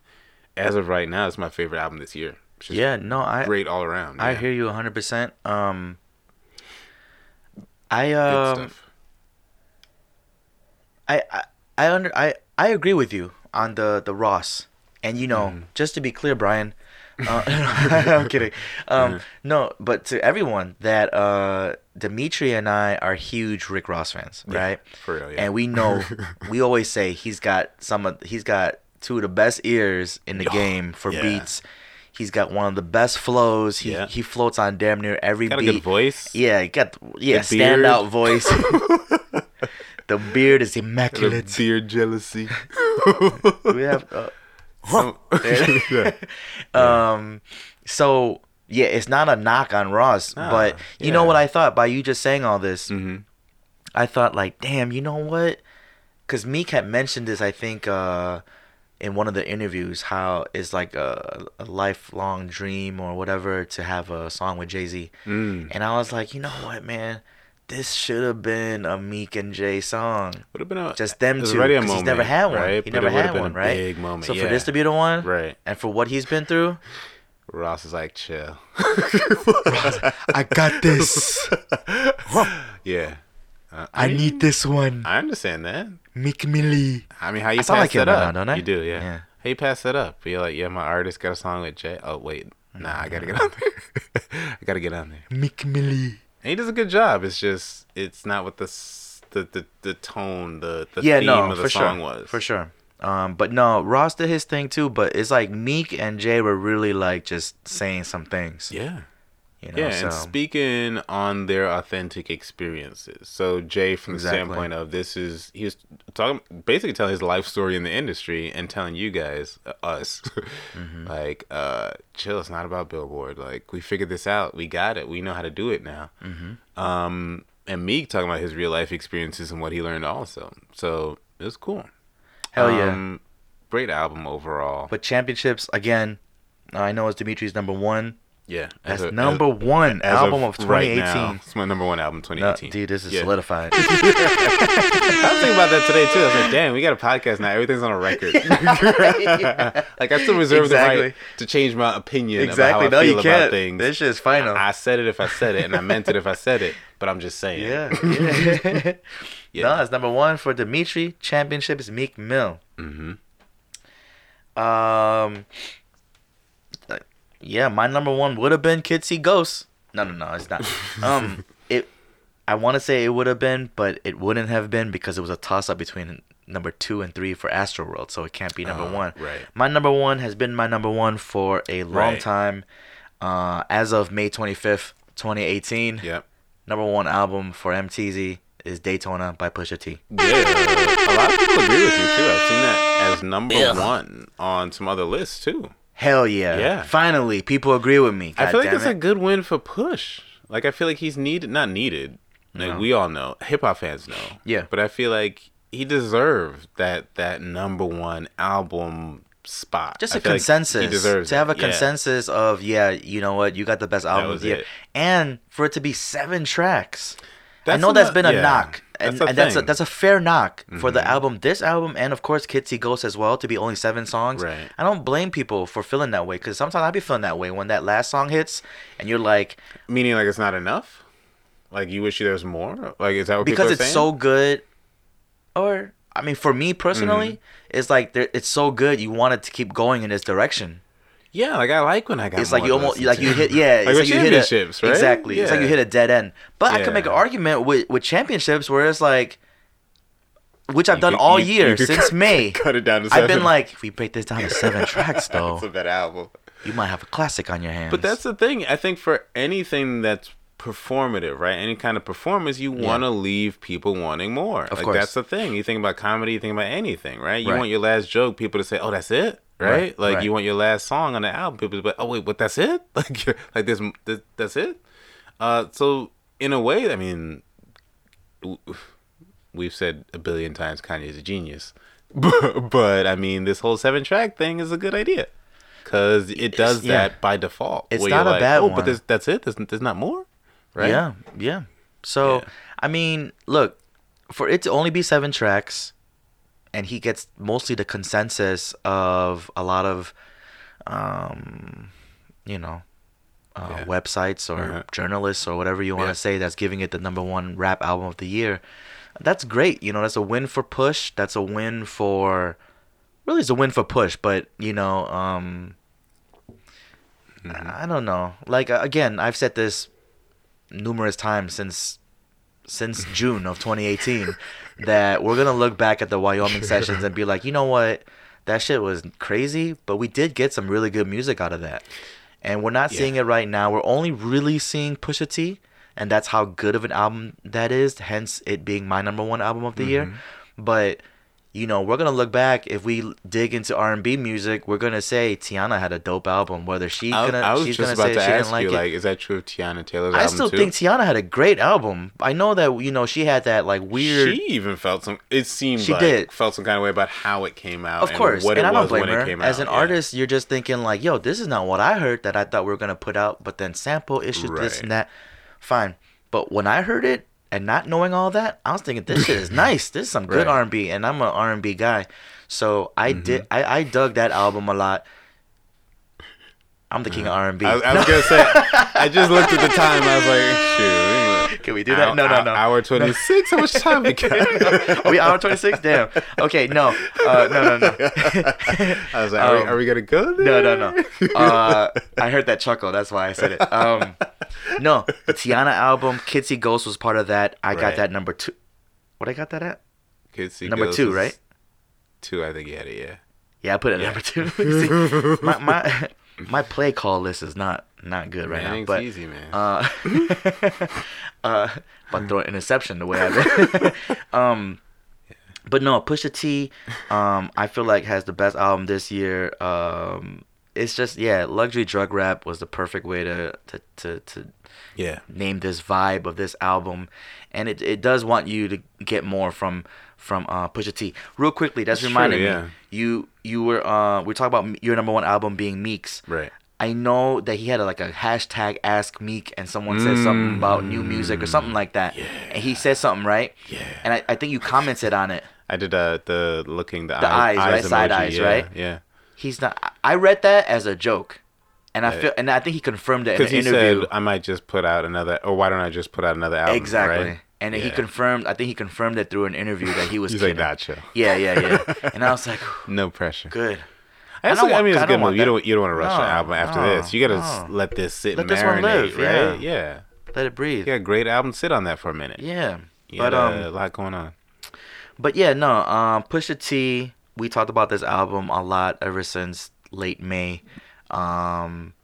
as of right now, it's my favorite album this year. Yeah, no, I great all around. I yeah. hear you 100%. Um I um. I I I under I I agree with you on the the Ross. And you know, Mm-hmm. just to be clear, Brian, uh, I'm kidding. Um, Mm-hmm. No, but to everyone that uh, Dimitri and I are huge Rick Ross fans, Yeah, right? for real, yeah. And we know, we always say he's got some of, he's got two of the best ears in the Oh, game for yeah. beats. He's got one of the best flows. He Yeah. he floats on damn near every Got a good voice. Yeah, he got yeah Good beard. standout voice. the beard is Got immaculate. beard jealousy. we have. Uh, Um, yeah. um so yeah it's not a knock on ross Nah, but you know what i thought by you just saying all this Mhm. i thought like damn you know what because meek had mentioned this i think uh in one of the interviews how it's like a, a lifelong dream or whatever to have a song with jay-z Mm. and i was like you know what man this should have been a meek and jay song Would have been a just them two already a because he's never had one Right? he But never had one right Big moment. so yeah. for this to be the one right, and for what he's been through Ross is like chill. I got this. yeah, uh, I mean, need this one. I understand that. Mick Millie. I mean, how you I sound pass like that right up? now, don't I? You do, yeah. Yeah. How you pass that up? You're like, yeah, my artist got a song with Jay. Oh wait, nah, I gotta get on there. I gotta get on there. Mick Millie. And he does a good job. It's just, it's not what the s- the the, the tone, the the Yeah, theme no, of the for song sure. was. For sure. Um, but no, Ross did his thing too. But it's like Meek and Jay were really like just saying some things. Yeah. You know, Yeah, so and speaking on their authentic experiences. So Jay, from Exactly. the standpoint of this is he was talking basically telling his life story in the industry and telling you guys, uh, us, Mm-hmm. like, uh, chill. It's not about Billboard. Like we figured this out. We got it. We know how to do it now. Mm-hmm. Um, and Meek talking about his real life experiences and what he learned also. So it was cool. hell yeah. Um, great album overall. but championships again. I know it's Dimitri's number one. Yeah, That's as a- number as- one as album of right 2018. now, it's my number one album, No, 2018. dude, this is Yeah. solidified. I was thinking about that today too. I was like, "Damn, we got a podcast now. Everything's on a record." like I still reserve the right to change my opinion exactly. about No, how I feel you about can't. things. This shit's final. I said it if I said it, and I meant it if I said it. But I'm just saying. yeah. yeah. Yeah. No, it's number one for Dimitri. Championship is Meek Mill. hmm Um, yeah, my number one would have been Kid See Ghosts. No, no, no, it's not. Um, it. I want to say it would have been, but it wouldn't have been because it was a toss up between number two and three for Astroworld, so it can't be number Oh, one. right. My number one has been my number one for a long Right. time. Uh, as of May twenty fifth, twenty eighteen, Yep. number one album for MTZ is Daytona by Pusha T. Yeah. A lot of people agree with you too. I've seen that as number one on some other lists too. Hell yeah! Yeah. Finally, people agree with me. I God feel like it's it. a good win for Push. Like I feel like he's needed, not needed. Like No. we all know, hip hop fans know. Yeah. But I feel like he deserved that that number one album spot. just I a like consensus he deserves to have a it. Yeah. consensus of yeah you know what you got the best album of the year and for it to be seven tracks i know that's been a yeah, knock and that's a and that's a, that's a fair knock for the Mhm. album this album and of course Kids See Ghost as well to be only seven songs Right. i don't blame people for feeling that way because sometimes i be feeling that way when that last song hits and you're like Meaning like it's not enough. Like you wish there was more. Like is that what because people are it's saying? so good or i mean for me personally Mm-hmm. it's like it's so good you want it to keep going in this direction Yeah, like I like when I got. it's like you almost like you hit yeah like it's like you hit a, right? exactly it's like you hit a dead end but i can make an argument with with championships where it's like which i've You done could- all you- year you since cut- may Cut it down to. seven. i've been seven. like if we break this down to seven tracks though it's a better album. you might have a classic on your hands But that's the thing. I think for anything that's performative, right? Any kind of performance, you Yeah. want to leave people wanting more. Of like course. that's the thing. You think about comedy, you think about anything, right? You Right. want your last joke, people to say, "Oh, that's it." Right? Right, Like right. you want your last song on the album, people like, "Oh, wait, but That's it?" Like, you're, like this, this, that's it. Uh, so in a way, I mean, we've said a billion times Kanye's a genius, but, but I mean, this whole seven track thing is a good idea because it does yeah. that by default. It's not a like, bad oh, one." but there's, that's it. There's, there's not more, right? Yeah, yeah. So Yeah. I mean, look, for it to only be seven tracks, and he gets mostly the consensus of a lot of um, you know, uh, Yeah. websites or Uh-huh. journalists or whatever you want to Yeah. say that's giving it the number one rap album of the year. That's great. You know, that's a win for Push. That's a win for, really, it's a win for Push. But you know, um, Mm-hmm. I don't know. Like uh, again, I've said this numerous times since since June of 2018 that we're gonna look back at the Wyoming sessions and be like, you know what, that shit was crazy, but we did get some really good music out of that, and we're not Yeah. seeing it right now. We're only really seeing Pusha T, and that's how good of an album that is. Hence, it being my number one album of the year. Mm-hmm. But you know, we're gonna look back if we dig into R and B music. We're gonna say Teyana had a dope album. Whether she's I, gonna, I was she's just gonna about say to she ask like you, it. like, is that true of Teyana Taylor's I album still too? think Teyana had a great album. I know that you know she had that like weird. She even felt some. It seemed She like did. felt some kind of way about how it came out. of and course, what and it I don't blame her. As out. an yeah. artist, you're just thinking like, "Yo, this is not what I heard that I thought we were gonna put out." But then sample issues, this Right. and that. Fine, but when I heard it and not knowing all that, I was thinking this shit is nice. This is some good Right. Mm-hmm. R&B, and I'm an R&B guy, so I did. I, I dug that album a lot. I'm the king of R&B. I, I was gonna say. I just looked at the time. I was like, shoot. Can we do that? No, no, no. Hour twenty six. How much time we got? Are we hour 26? Damn. Okay, no. Uh, no, no, no. I was like, are, we, Um, are we gonna go No, there? no, no. Uh, I heard that chuckle. That's why I said it. Um, no, the Teyana album, Kids See Ghost was part of that. I got that number two. What I got that at? See Number Ghosts two, right? Two, I think you had it. Yeah. Yeah, I put it at Yeah. number two. See, my, my my play call list is not not good right now. But easy, man. uh, uh, but throw an interception the way I did. um, but no, Pusha T, um, I feel like has the best album this year. Um, it's just yeah, luxury drug rap was the perfect way to to to, to yeah. name this vibe of this album, and it it does want you to get more from from uh, Pusha T. Real quickly, that's It's reminding true, me. You you were uh we talk about your number one album being Meek's. Right. I know that he had a, like a hashtag Ask Meek, and someone said something about new music or something like that, and he said something right. Mm. Yeah. And I, I think you commented on it. I did uh, the looking the, The eyes, right? Side eyes, yeah, right? Yeah. He's not. I read that as a joke, and I feel and I think he confirmed it in Because an he interview. said I might just put out another, or why don't I just put out another album? exactly. right? And then he confirmed. I think he confirmed it through an interview that he was. He's like, kidding. nah, chill. Yeah, yeah, yeah. and I was like, No pressure. good. I, I also, don't I mean, it's a good move. You don't you don't want to rush No, an album after no, this. You gotta no. let this sit Let and this one marinate, live, right? yeah. Yeah. Let it breathe. Yeah, great album. Sit on that for a minute. Yeah. You But um, a lot going on. But yeah, no. Um, Pusha T. We talked about this album a lot ever since late May. Um,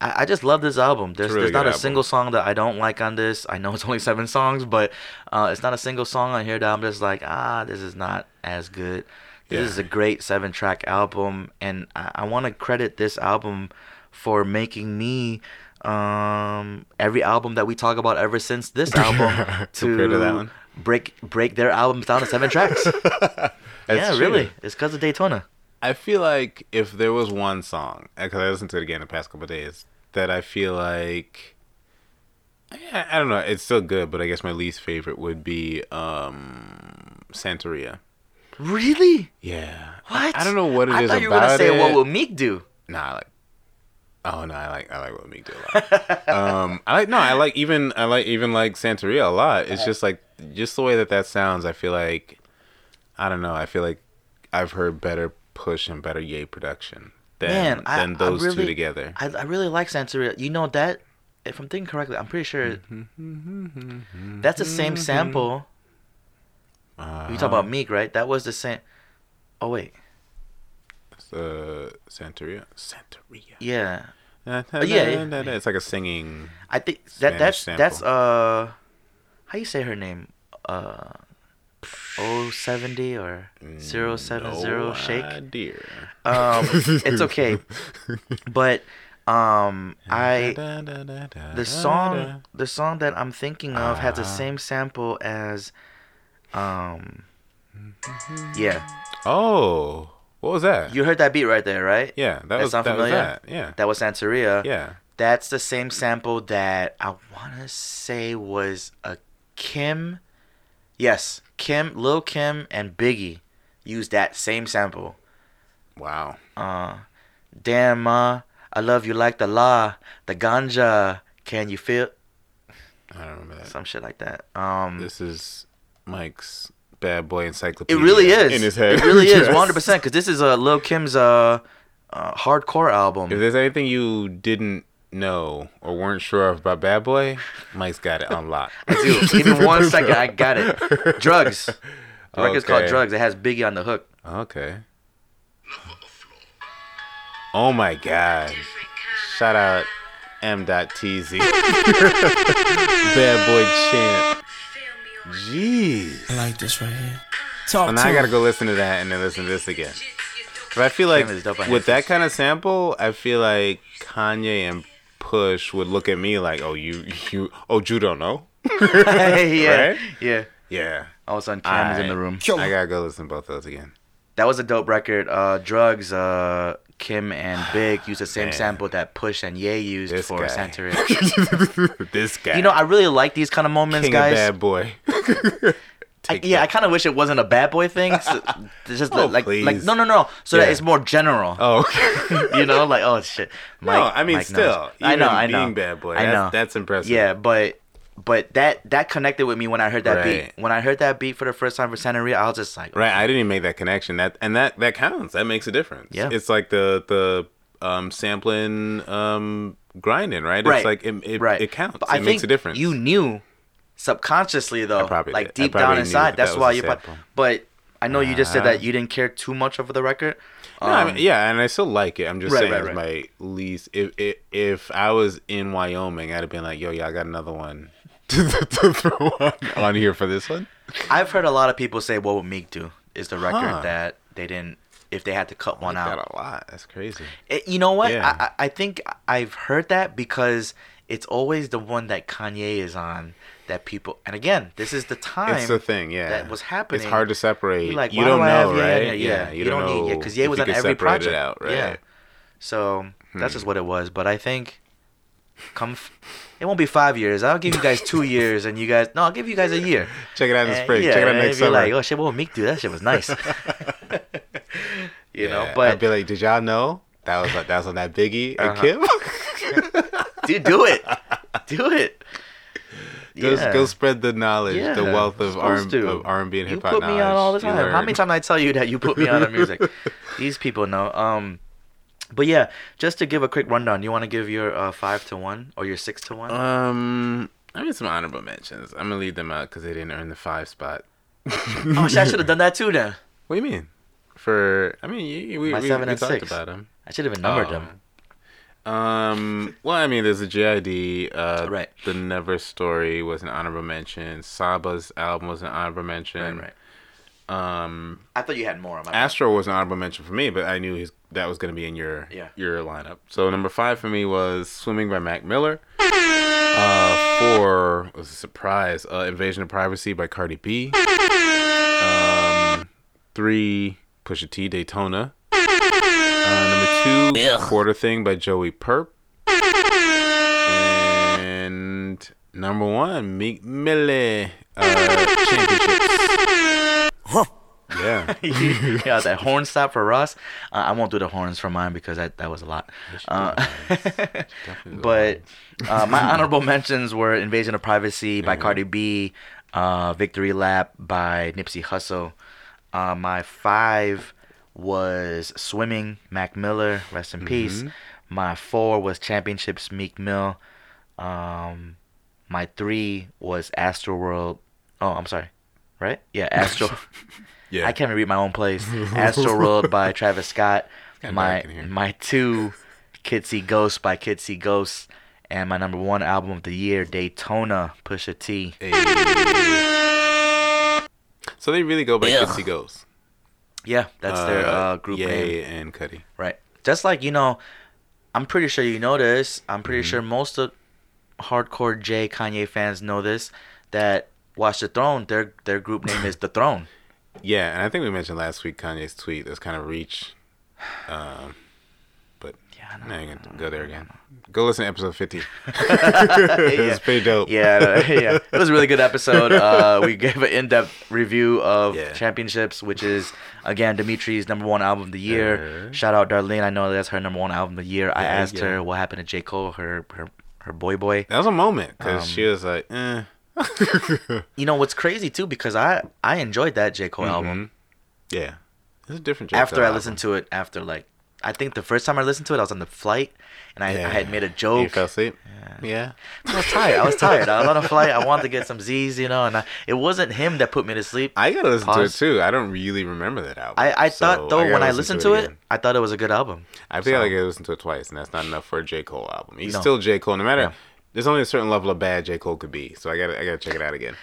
I, I just love this album. There's really there's not a album. single song that I don't like on this. I know it's only seven songs, but uh, it's not a single song on here that I'm just like, ah, this is not as good. This Yeah. is a great seven track album, and I, I want to credit this album for making me um every album that we talk about ever since this album to that one? break break their albums down to seven tracks. yeah, That's really. It's because of Daytona. I feel like if there was one song, because I listened to it again the past couple of days, that I feel like, I, I don't know, it's still good, but I guess my least favorite would be um, Santeria. Really? Yeah. What? I don't know what it I is thought you were gonna say it. what will Meek do? Nah, I like. Oh no, I like I like what Meek do a lot. um, I like no, I like even I like even like Santeria a lot. It's just like just the way that that sounds. I feel like I don't know. I feel like I've heard better push and better Ye production than Man, I, than I those really, two together. I, I really like Santeria. You know that? If I'm thinking correctly, I'm pretty sure mm-hmm, mm-hmm, mm-hmm, that's the same sample. Uh, You talk about Meek, right? That was the same. Oh wait, uh, Santeria. Santeria. yeah. yeah, yeah. It's like a singing. I think that Spanish that's sample. that's uh, how you say her name? Uh, 070 or 070 no shake. idea. Um, it's okay, but um, I the song the song that I'm thinking of has the Uh-huh. same sample as um yeah Oh, what was that? you heard that beat right there right yeah, that That was sound that was familiar? that. Yeah, that was Santeria yeah. that's the same sample that I want to say was a Kim yes Kim Lil Kim and Biggie used that same sample Wow. uh Damn, ma, I love you like the law, the ganja. Can you feel I don't remember that. some shit like that? Um, This is Mike's bad boy encyclopedia. it really is. in his head. It really is, one hundred percent. Because this is uh, Lil Kim's uh, uh hardcore album. If there's anything you didn't know or weren't sure of about Bad Boy, Mike's got it unlocked. Dude, give me one second. I got it. Drugs. The record's called Drugs. It has Biggie on the hook. Okay. Oh my god. Shout out M.TZ. Bad boy champ. Jeez. I like this right here. Talk Well, to now I gotta go listen to that and then listen to this again. Cause I feel like Kim is dope on with that Netflix. kind of sample, I feel like Kanye and Push would look at me like, "Oh, you, you, oh, you don't know." yeah. Right? Yeah. Yeah, All of a sudden, Cam is in the room. I gotta go listen to both of those again. That was a dope record. Uh, Drugs. Uh, Kim and Big used the same Man. sample that Push and Ye used This for guy. Santeria. this guy, You know, I really like these kind of moments, king guys. of bad boy. I, yeah, I kind of wish it wasn't a bad boy thing. So, it's just Oh, like, like, no, no, no. So that it's more general. Oh, okay. you know, like oh shit. no, I mean, Mike still. I know, I know. being bad boy, I that's, know. that's impressive. Yeah, but but that that connected with me when I heard that Right. beat. When I heard that beat for the first time for Santeria, I was just like, Right, I didn't even make that connection. That and that that counts. That makes a difference. Yeah. it's like the the um sampling um grinding. Right, Right. it's like it it, right. it counts. But it I makes a difference. You knew subconsciously though, like did. Deep down inside. that That's that why you. But, sample. but I know you just said that you didn't care too much over the record. No, I mean, Um, yeah, and I still like it. I'm just Right, saying right, it's right. my least. If, if if I was in Wyoming, I'd have been like, "Yo, y'all got another one to, to throw on, on here for this one." I've heard a lot of people say, "What would Meek do?" Is the record Huh. that they didn't. If they had to cut one out, that a lot. That's crazy. It- you know what? Yeah. I, I think I've heard that because it's always the one that Kanye is on that people. And again, this is the time. It's the thing, yeah. that was happening. It's hard to separate. You're like, you don't do know, have- yeah, right? yeah, yeah. you, You don't, don't need- know yeah, 'cause Ye was on every project. Out, right? Yeah. So that's Hmm. just what it was. But I think come, f- it won't be five years. I'll give you guys two years, and you guys. No, I'll give you guys a year. Check it out in the spring. yeah, Check it out next be summer. like, oh shit, what would Meek do? That shit was nice. you know, but I'd be like, did y'all know that was that was on that Biggie and Uh-huh. Kim? dude, do it, do it. Go, Yeah. go spread the knowledge, the wealth of R of R and B and hip hop You put me on all the time. How many times I tell you that you put me on the music? These people know. Um, but yeah, just to give a quick rundown, you want to give your uh, five to one or your six to one? Um, I mean some honorable mentions. I'm gonna leave them out because they didn't earn the five spot. oh shit, I should have done that too then. What do you mean? For I mean, you, we, My we, seven we and talked six. about them. I should have even numbered Oh. them. Um, well, I mean, there's a JID. Uh, Right. The Never Story was an honorable mention. Saba's album was an honorable mention. Right, right. Um, I thought you had more. on My bad. Astro was an honorable mention for me, but I knew his, that was going to be in your Yeah. your lineup. So number five for me was Swimming by Mac Miller. Uh, four was a surprise. Uh, Invasion of Privacy by Cardi B. Um, three Pusha T Daytona. Uh, number two Ugh. Quarter Thing by Joey Purp. And number one Meek Millie. Uh, championships. Yeah. yeah, that horn stop for Ross. Uh, I won't do the horns for mine because that, that was a lot. Uh, but uh, my honorable mentions were Invasion of Privacy by Cardi B, uh, Victory Lap by Nipsey Hussle. Uh, my five was Swimming, Mac Miller, rest in peace. My four was Championships, Meek Mill. Um, my three was Astroworld. Oh, I'm sorry. Right? Yeah, Astro. Yeah. I can't even read my own place. Astroworld by Travis Scott. My dark in here. my two, Kids See Ghosts by Kids See Ghosts, and my number one album of the year, Daytona, Pusha T. Hey. So they really go by Ugh. Kids See Ghosts. Yeah, that's their uh, group Ye name, and Cudi. right? Just like you know, I'm pretty sure you know this. I'm pretty Mm-hmm. sure most of hardcore J Kanye fans know this. That Watch the Throne, their their group name is The Throne. Yeah, and I think we mentioned last week Kanye's tweet that's kind of reach. Um, but Yeah, I no, ain't gonna go there again. Go listen to episode 50. yeah. it's pretty dope. Yeah, uh, yeah. It was a really good episode. Uh, we gave an in-depth review of Yeah. Championships, which is again Dimitri's number one album of the year. Uh-huh. Shout out Darlene. I know that's her number one album of the year. I Yeah, asked yeah. her what happened to J Cole, her her her boy boy. That was a moment because Um, she was like, eh. You know what's crazy too because I I enjoyed that J Cole Mm-hmm. album yeah. It's a different J. after I listened to it after like I think the first time I listened to it I was on the flight and I, I had made a You joke. fell asleep? Yeah. I was tired. I was tired. I was on a flight. I wanted to get some Z's, you know, and I, it wasn't him that put me to sleep. I gotta listen Pause. to it too. I don't really remember that album. I, I so thought though gotta when I listened to it, again. I thought it was a good album. I feel so- like I listened to it twice, and that's not enough for a J. Cole album. He's No. still J. Cole, no matter. Yeah. There's only a certain level of bad J. Cole could be, so I gotta I gotta check it out again.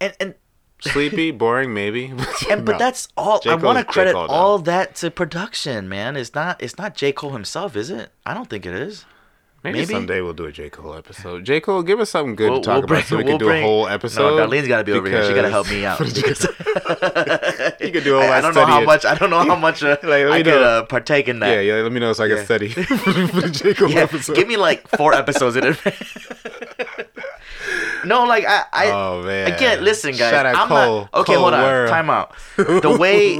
And and Sleepy, boring, maybe. and but No. that's all. J. I want to credit all that to production, man. It's not it's not J Cole himself, is it? I don't think it is. Maybe, maybe. someday we'll do a J. Cole episode. J. Cole, give us something good We'll- to talk we'll about bring- so we we'll can do bring- a whole No, episode. Darlene's got to be over here. She got to help me out. you could do all I, I don't know how much. I don't know how much uh, Like, I me could uh, partake in that. Yeah, yeah. Let me know so I can Yeah. study for the J. Cole Yeah, episode. give me like four episodes in advance. No, like I, I Oh man. again, listen, guys. Shout out I'm Cole. not okay. Cole hold on, World. time out. The way,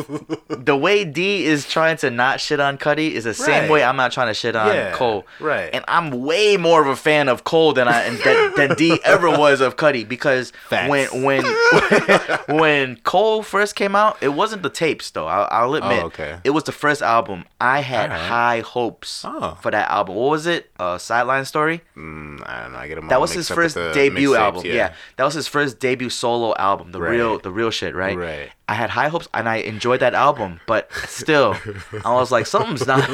the way D is trying to not shit on Cudi is the same way I'm not trying to shit on Yeah, Cole. right. And I'm way more of a fan of Cole than I than, than D ever was of Cudi because Facts. when when when Cole first came out, it wasn't the tapes though. I'll, I'll admit. Oh, okay. It was the first album. I had Alright. high hopes Oh. for that album. What was it? Uh, Sideline Story. Mm, I don't know. I get 'em That was his first debut mixtapes, album. Yeah. that was his first debut solo album, the Right. real, the real shit, right? Right. I had high hopes and I enjoyed that album, but still, I was like, something's not,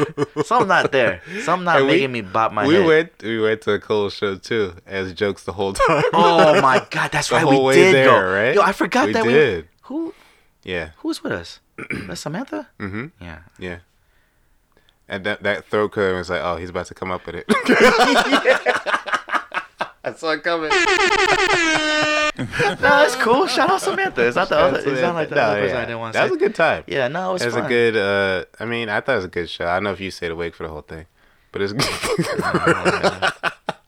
something's not there. Something's not And we- making me bop my we head. went we went to a Cole show too as jokes the whole time. Oh my god, that's The right, we did there, go. right? Yo, I forgot We that did. we. Who, yeah, who's with us? That's Samantha. mm-hmm. Yeah. yeah. And that that throat cut was like, oh, he's about to come up with it. I saw it coming. No, that's cool. Shout out Samantha. It's not the other. It's not like the No, other person yeah. I didn't want to That say. was a good time. Yeah, no, it was It was fun. a good. uh I mean, I thought it was a good show. I don't know if you stayed awake for the whole thing, but it's.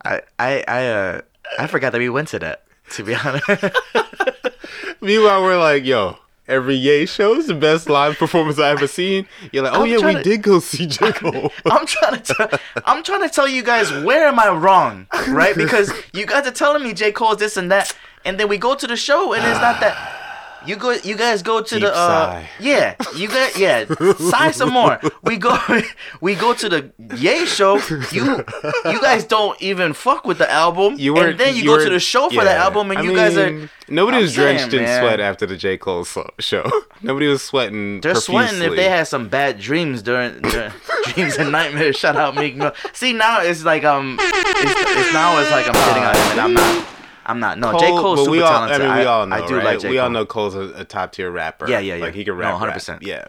I, I, I, uh, I forgot that we went to that. To be honest. Meanwhile, we're like, yo, every Ye show is the best live performance I ever seen. You're like, oh I'm yeah, we to- did go see J Cole. I'm trying to tell, I'm trying to tell you guys where am I wrong, right? Because you guys are telling me J Cole's this and that, and then we go to the show and it's not that. You go, you guys go to Deep the uh, sigh. yeah, you got yeah, sigh some more. We go, we go to the Ye show. You, you guys don't even fuck with the album, You were and then you, you go were- to the show for yeah. the album, and I you guys are mean, nobody I'm was drenched saying, in man. sweat after the J Cole show. Nobody was sweating. They're sweating if they had some bad dreams during, during dreams and nightmares. Shout out Meek Mill. See now it's like um, it's, it's now it's like I'm sitting on him and I'm not. I'm not. No, J Cole's super we all, talented. I mean, we all know, I do right? like J we all Cole. know Cole's a, a top tier rapper. Yeah, yeah, yeah. Like he can No, rap, 100%. rap. Yeah,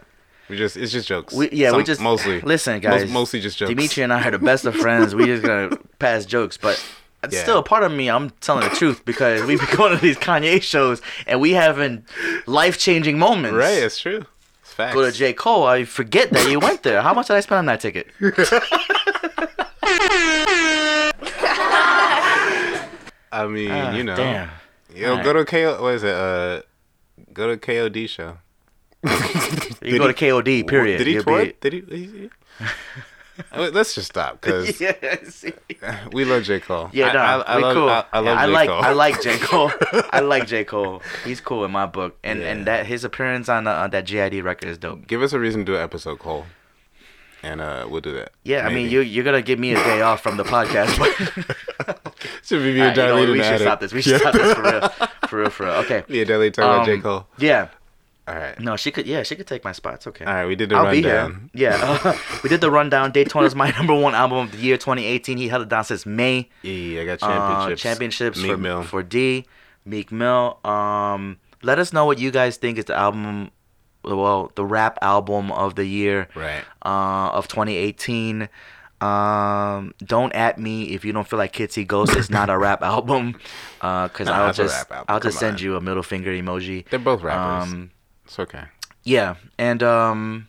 we just it's just jokes. We, yeah, we just mostly listen, Most- guys. mostly just jokes. Dimitri and I are the best of friends. We just gonna pass jokes, but Yeah. still a part of me. I'm telling the truth because we've been going to these Kanye shows and we having life changing moments. Right, it's true. It's facts. Go to J Cole. I forget that you went there. How much did I spend on that ticket? I mean, Ah, you know, Damn. yo, go to KO. What is it? Uh, go to KOD show. You go he- to KOD. Period. Did he twerk? Did he? he- Wait, Let's just stop because yeah, we love J Cole. Yeah, I, no, I, I we love, cool. I, I love Yeah, J like Cole. I like J Cole. I like J Cole. He's cool in my book, and Yeah. and that his appearance on, uh, on that JID record is dope. Give us a reason to do an episode, Cole, and uh, we'll do that. Yeah, I mean you you're gonna give me a day off from the podcast, but should be me Alright, and you know we should stop this. We should Yeah. stop this for real, for real, for real. Okay. And Darlene talking about J Um, Cole. Yeah. All right. No, she could. Yeah, she could take my spot. It's okay. All right. We did the I'll be rundown. here. Yeah, uh, we did the rundown. Daytona Daytona's my number one album of the year, 2018. He held it down since May. Yeah, I got Uh, championships. championships Meek for, Mill. for D, Meek Mill. Um, let us know what you guys think is the album, well, the rap album of the year Right. uh, of 2018. Um, don't at me if you don't feel like Kids See Ghost is not a rap album, uh, cause Nah, I'll just. I'll just Come send on. you a middle finger emoji. They're both rappers. Um, it's okay. yeah, and um,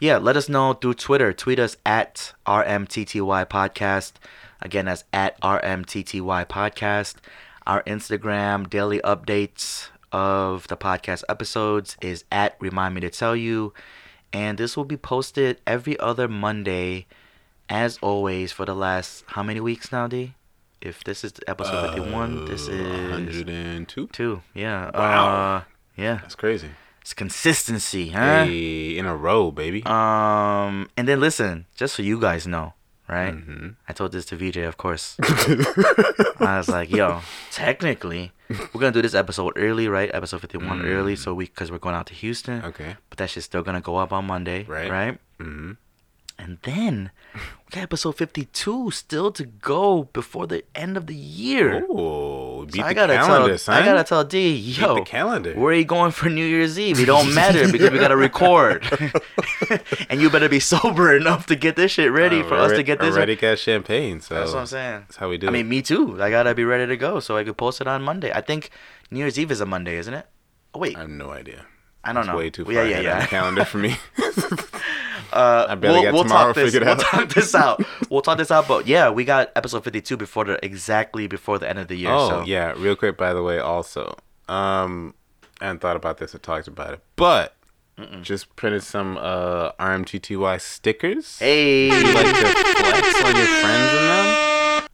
yeah, let us know through Twitter. Tweet us at RMTTY Podcast. Again, that's at RMTTY Podcast. Our Instagram daily updates of the podcast episodes is at Remind Me to Tell You. And this will be posted every other Monday, as always, for the last how many weeks now, D? If this is episode 51, this is 102. two. Yeah. Wow. Uh, yeah. That's crazy. It's consistency, huh? Hey, in a row, baby. Um, and then listen, just so you guys know, right? Mm-hmm. I told this to VJ, of course. I was like, yo, technically, we're gonna do this episode early, right? Episode fifty-one early, so we because we're going out to Houston. Mm. okay. But that shit's still gonna go up on Monday, Right. Right. Mm-hmm. And then we got episode fifty-two still to go before the end of the year. Oh, beat So the I gotta calendar, tell, son. I gotta tell D, yo, the calendar. where are you going for New Year's Eve? It don't matter because we gotta record, and you better be sober enough to get this shit ready Uh, for us to get this. Ready. Already got champagne, so That's what I'm saying. That's how we do. I it. mean, me too. I gotta be ready to go so I could post it on Monday. I think New Year's Eve is a Monday, isn't it? Oh wait, I have no idea. I don't It's know. way too far yeah, yeah, ahead yeah. calendar for me. Uh, we'll, we'll talk this. We'll out. talk this out. We'll talk this out. But yeah, we got episode 52 before the exactly before the end of the year. oh so. yeah, real quick. By the way, also, um, I hadn't thought about this or talked about it, but just printed some uh RMTTY stickers. Hey. you like to flex on your friends in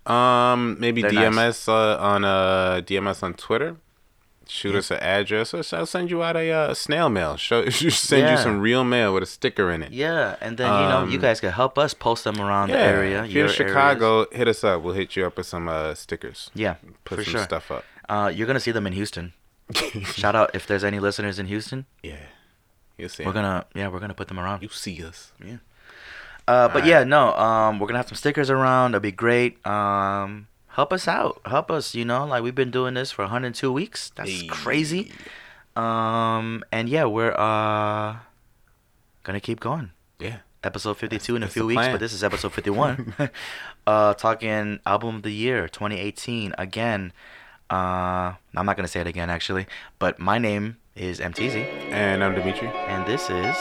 them. Um, maybe They're DMS uh, on uh DMS on Twitter. Shoot us an address, or I'll send you out a uh, snail mail. Show send Yeah. you some real mail with a sticker in it. Yeah, and then you know you Um, guys can help us post them around Yeah, the area. if you're in your areas. Chicago, hit us up. We'll hit you up with some uh, stickers. yeah, Put some sure. stuff up. Uh, you're gonna see them in Houston. Shout out if there's any listeners in Houston. Yeah, you'll see. We're 'em. gonna yeah we're gonna put them around. you see us. Yeah. Uh, but yeah, no, um, we're gonna have some stickers around. That'd be great. Um, help us out. Help us. You know, like we've been doing this for 102 weeks. That's Hey. crazy. Um, and yeah, we're uh gonna keep going. Yeah. Episode 52 in a few weeks, plan. but this is episode 51. uh, talking album of the year 2018 again. Uh, I'm not gonna say it again actually, but my name is M. Teezy, And I'm Dimitri. and this is.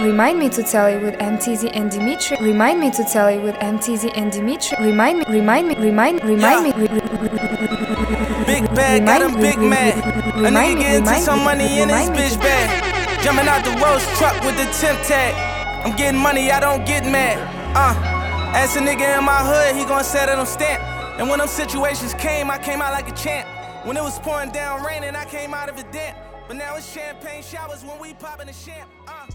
Remind me to tell you with M. Teezy and Dimitri. Remind me to tell you with M. Teezy and Dimitri. Remind me, remind me, remind, me, remind me. re- re- Big bag, got him big mad. A nigga me, get into some me, money in his bitch bag. Jumping out the Rolls truck with the temp tag. I'm getting money, I don't get mad. Uh, ask a nigga in my hood, he gon' set it on stamp. And when them situations came, I came out like a champ. When it was pouring down raining, I came out of it damp. But now it's champagne showers when we poppin' the champ. Uh,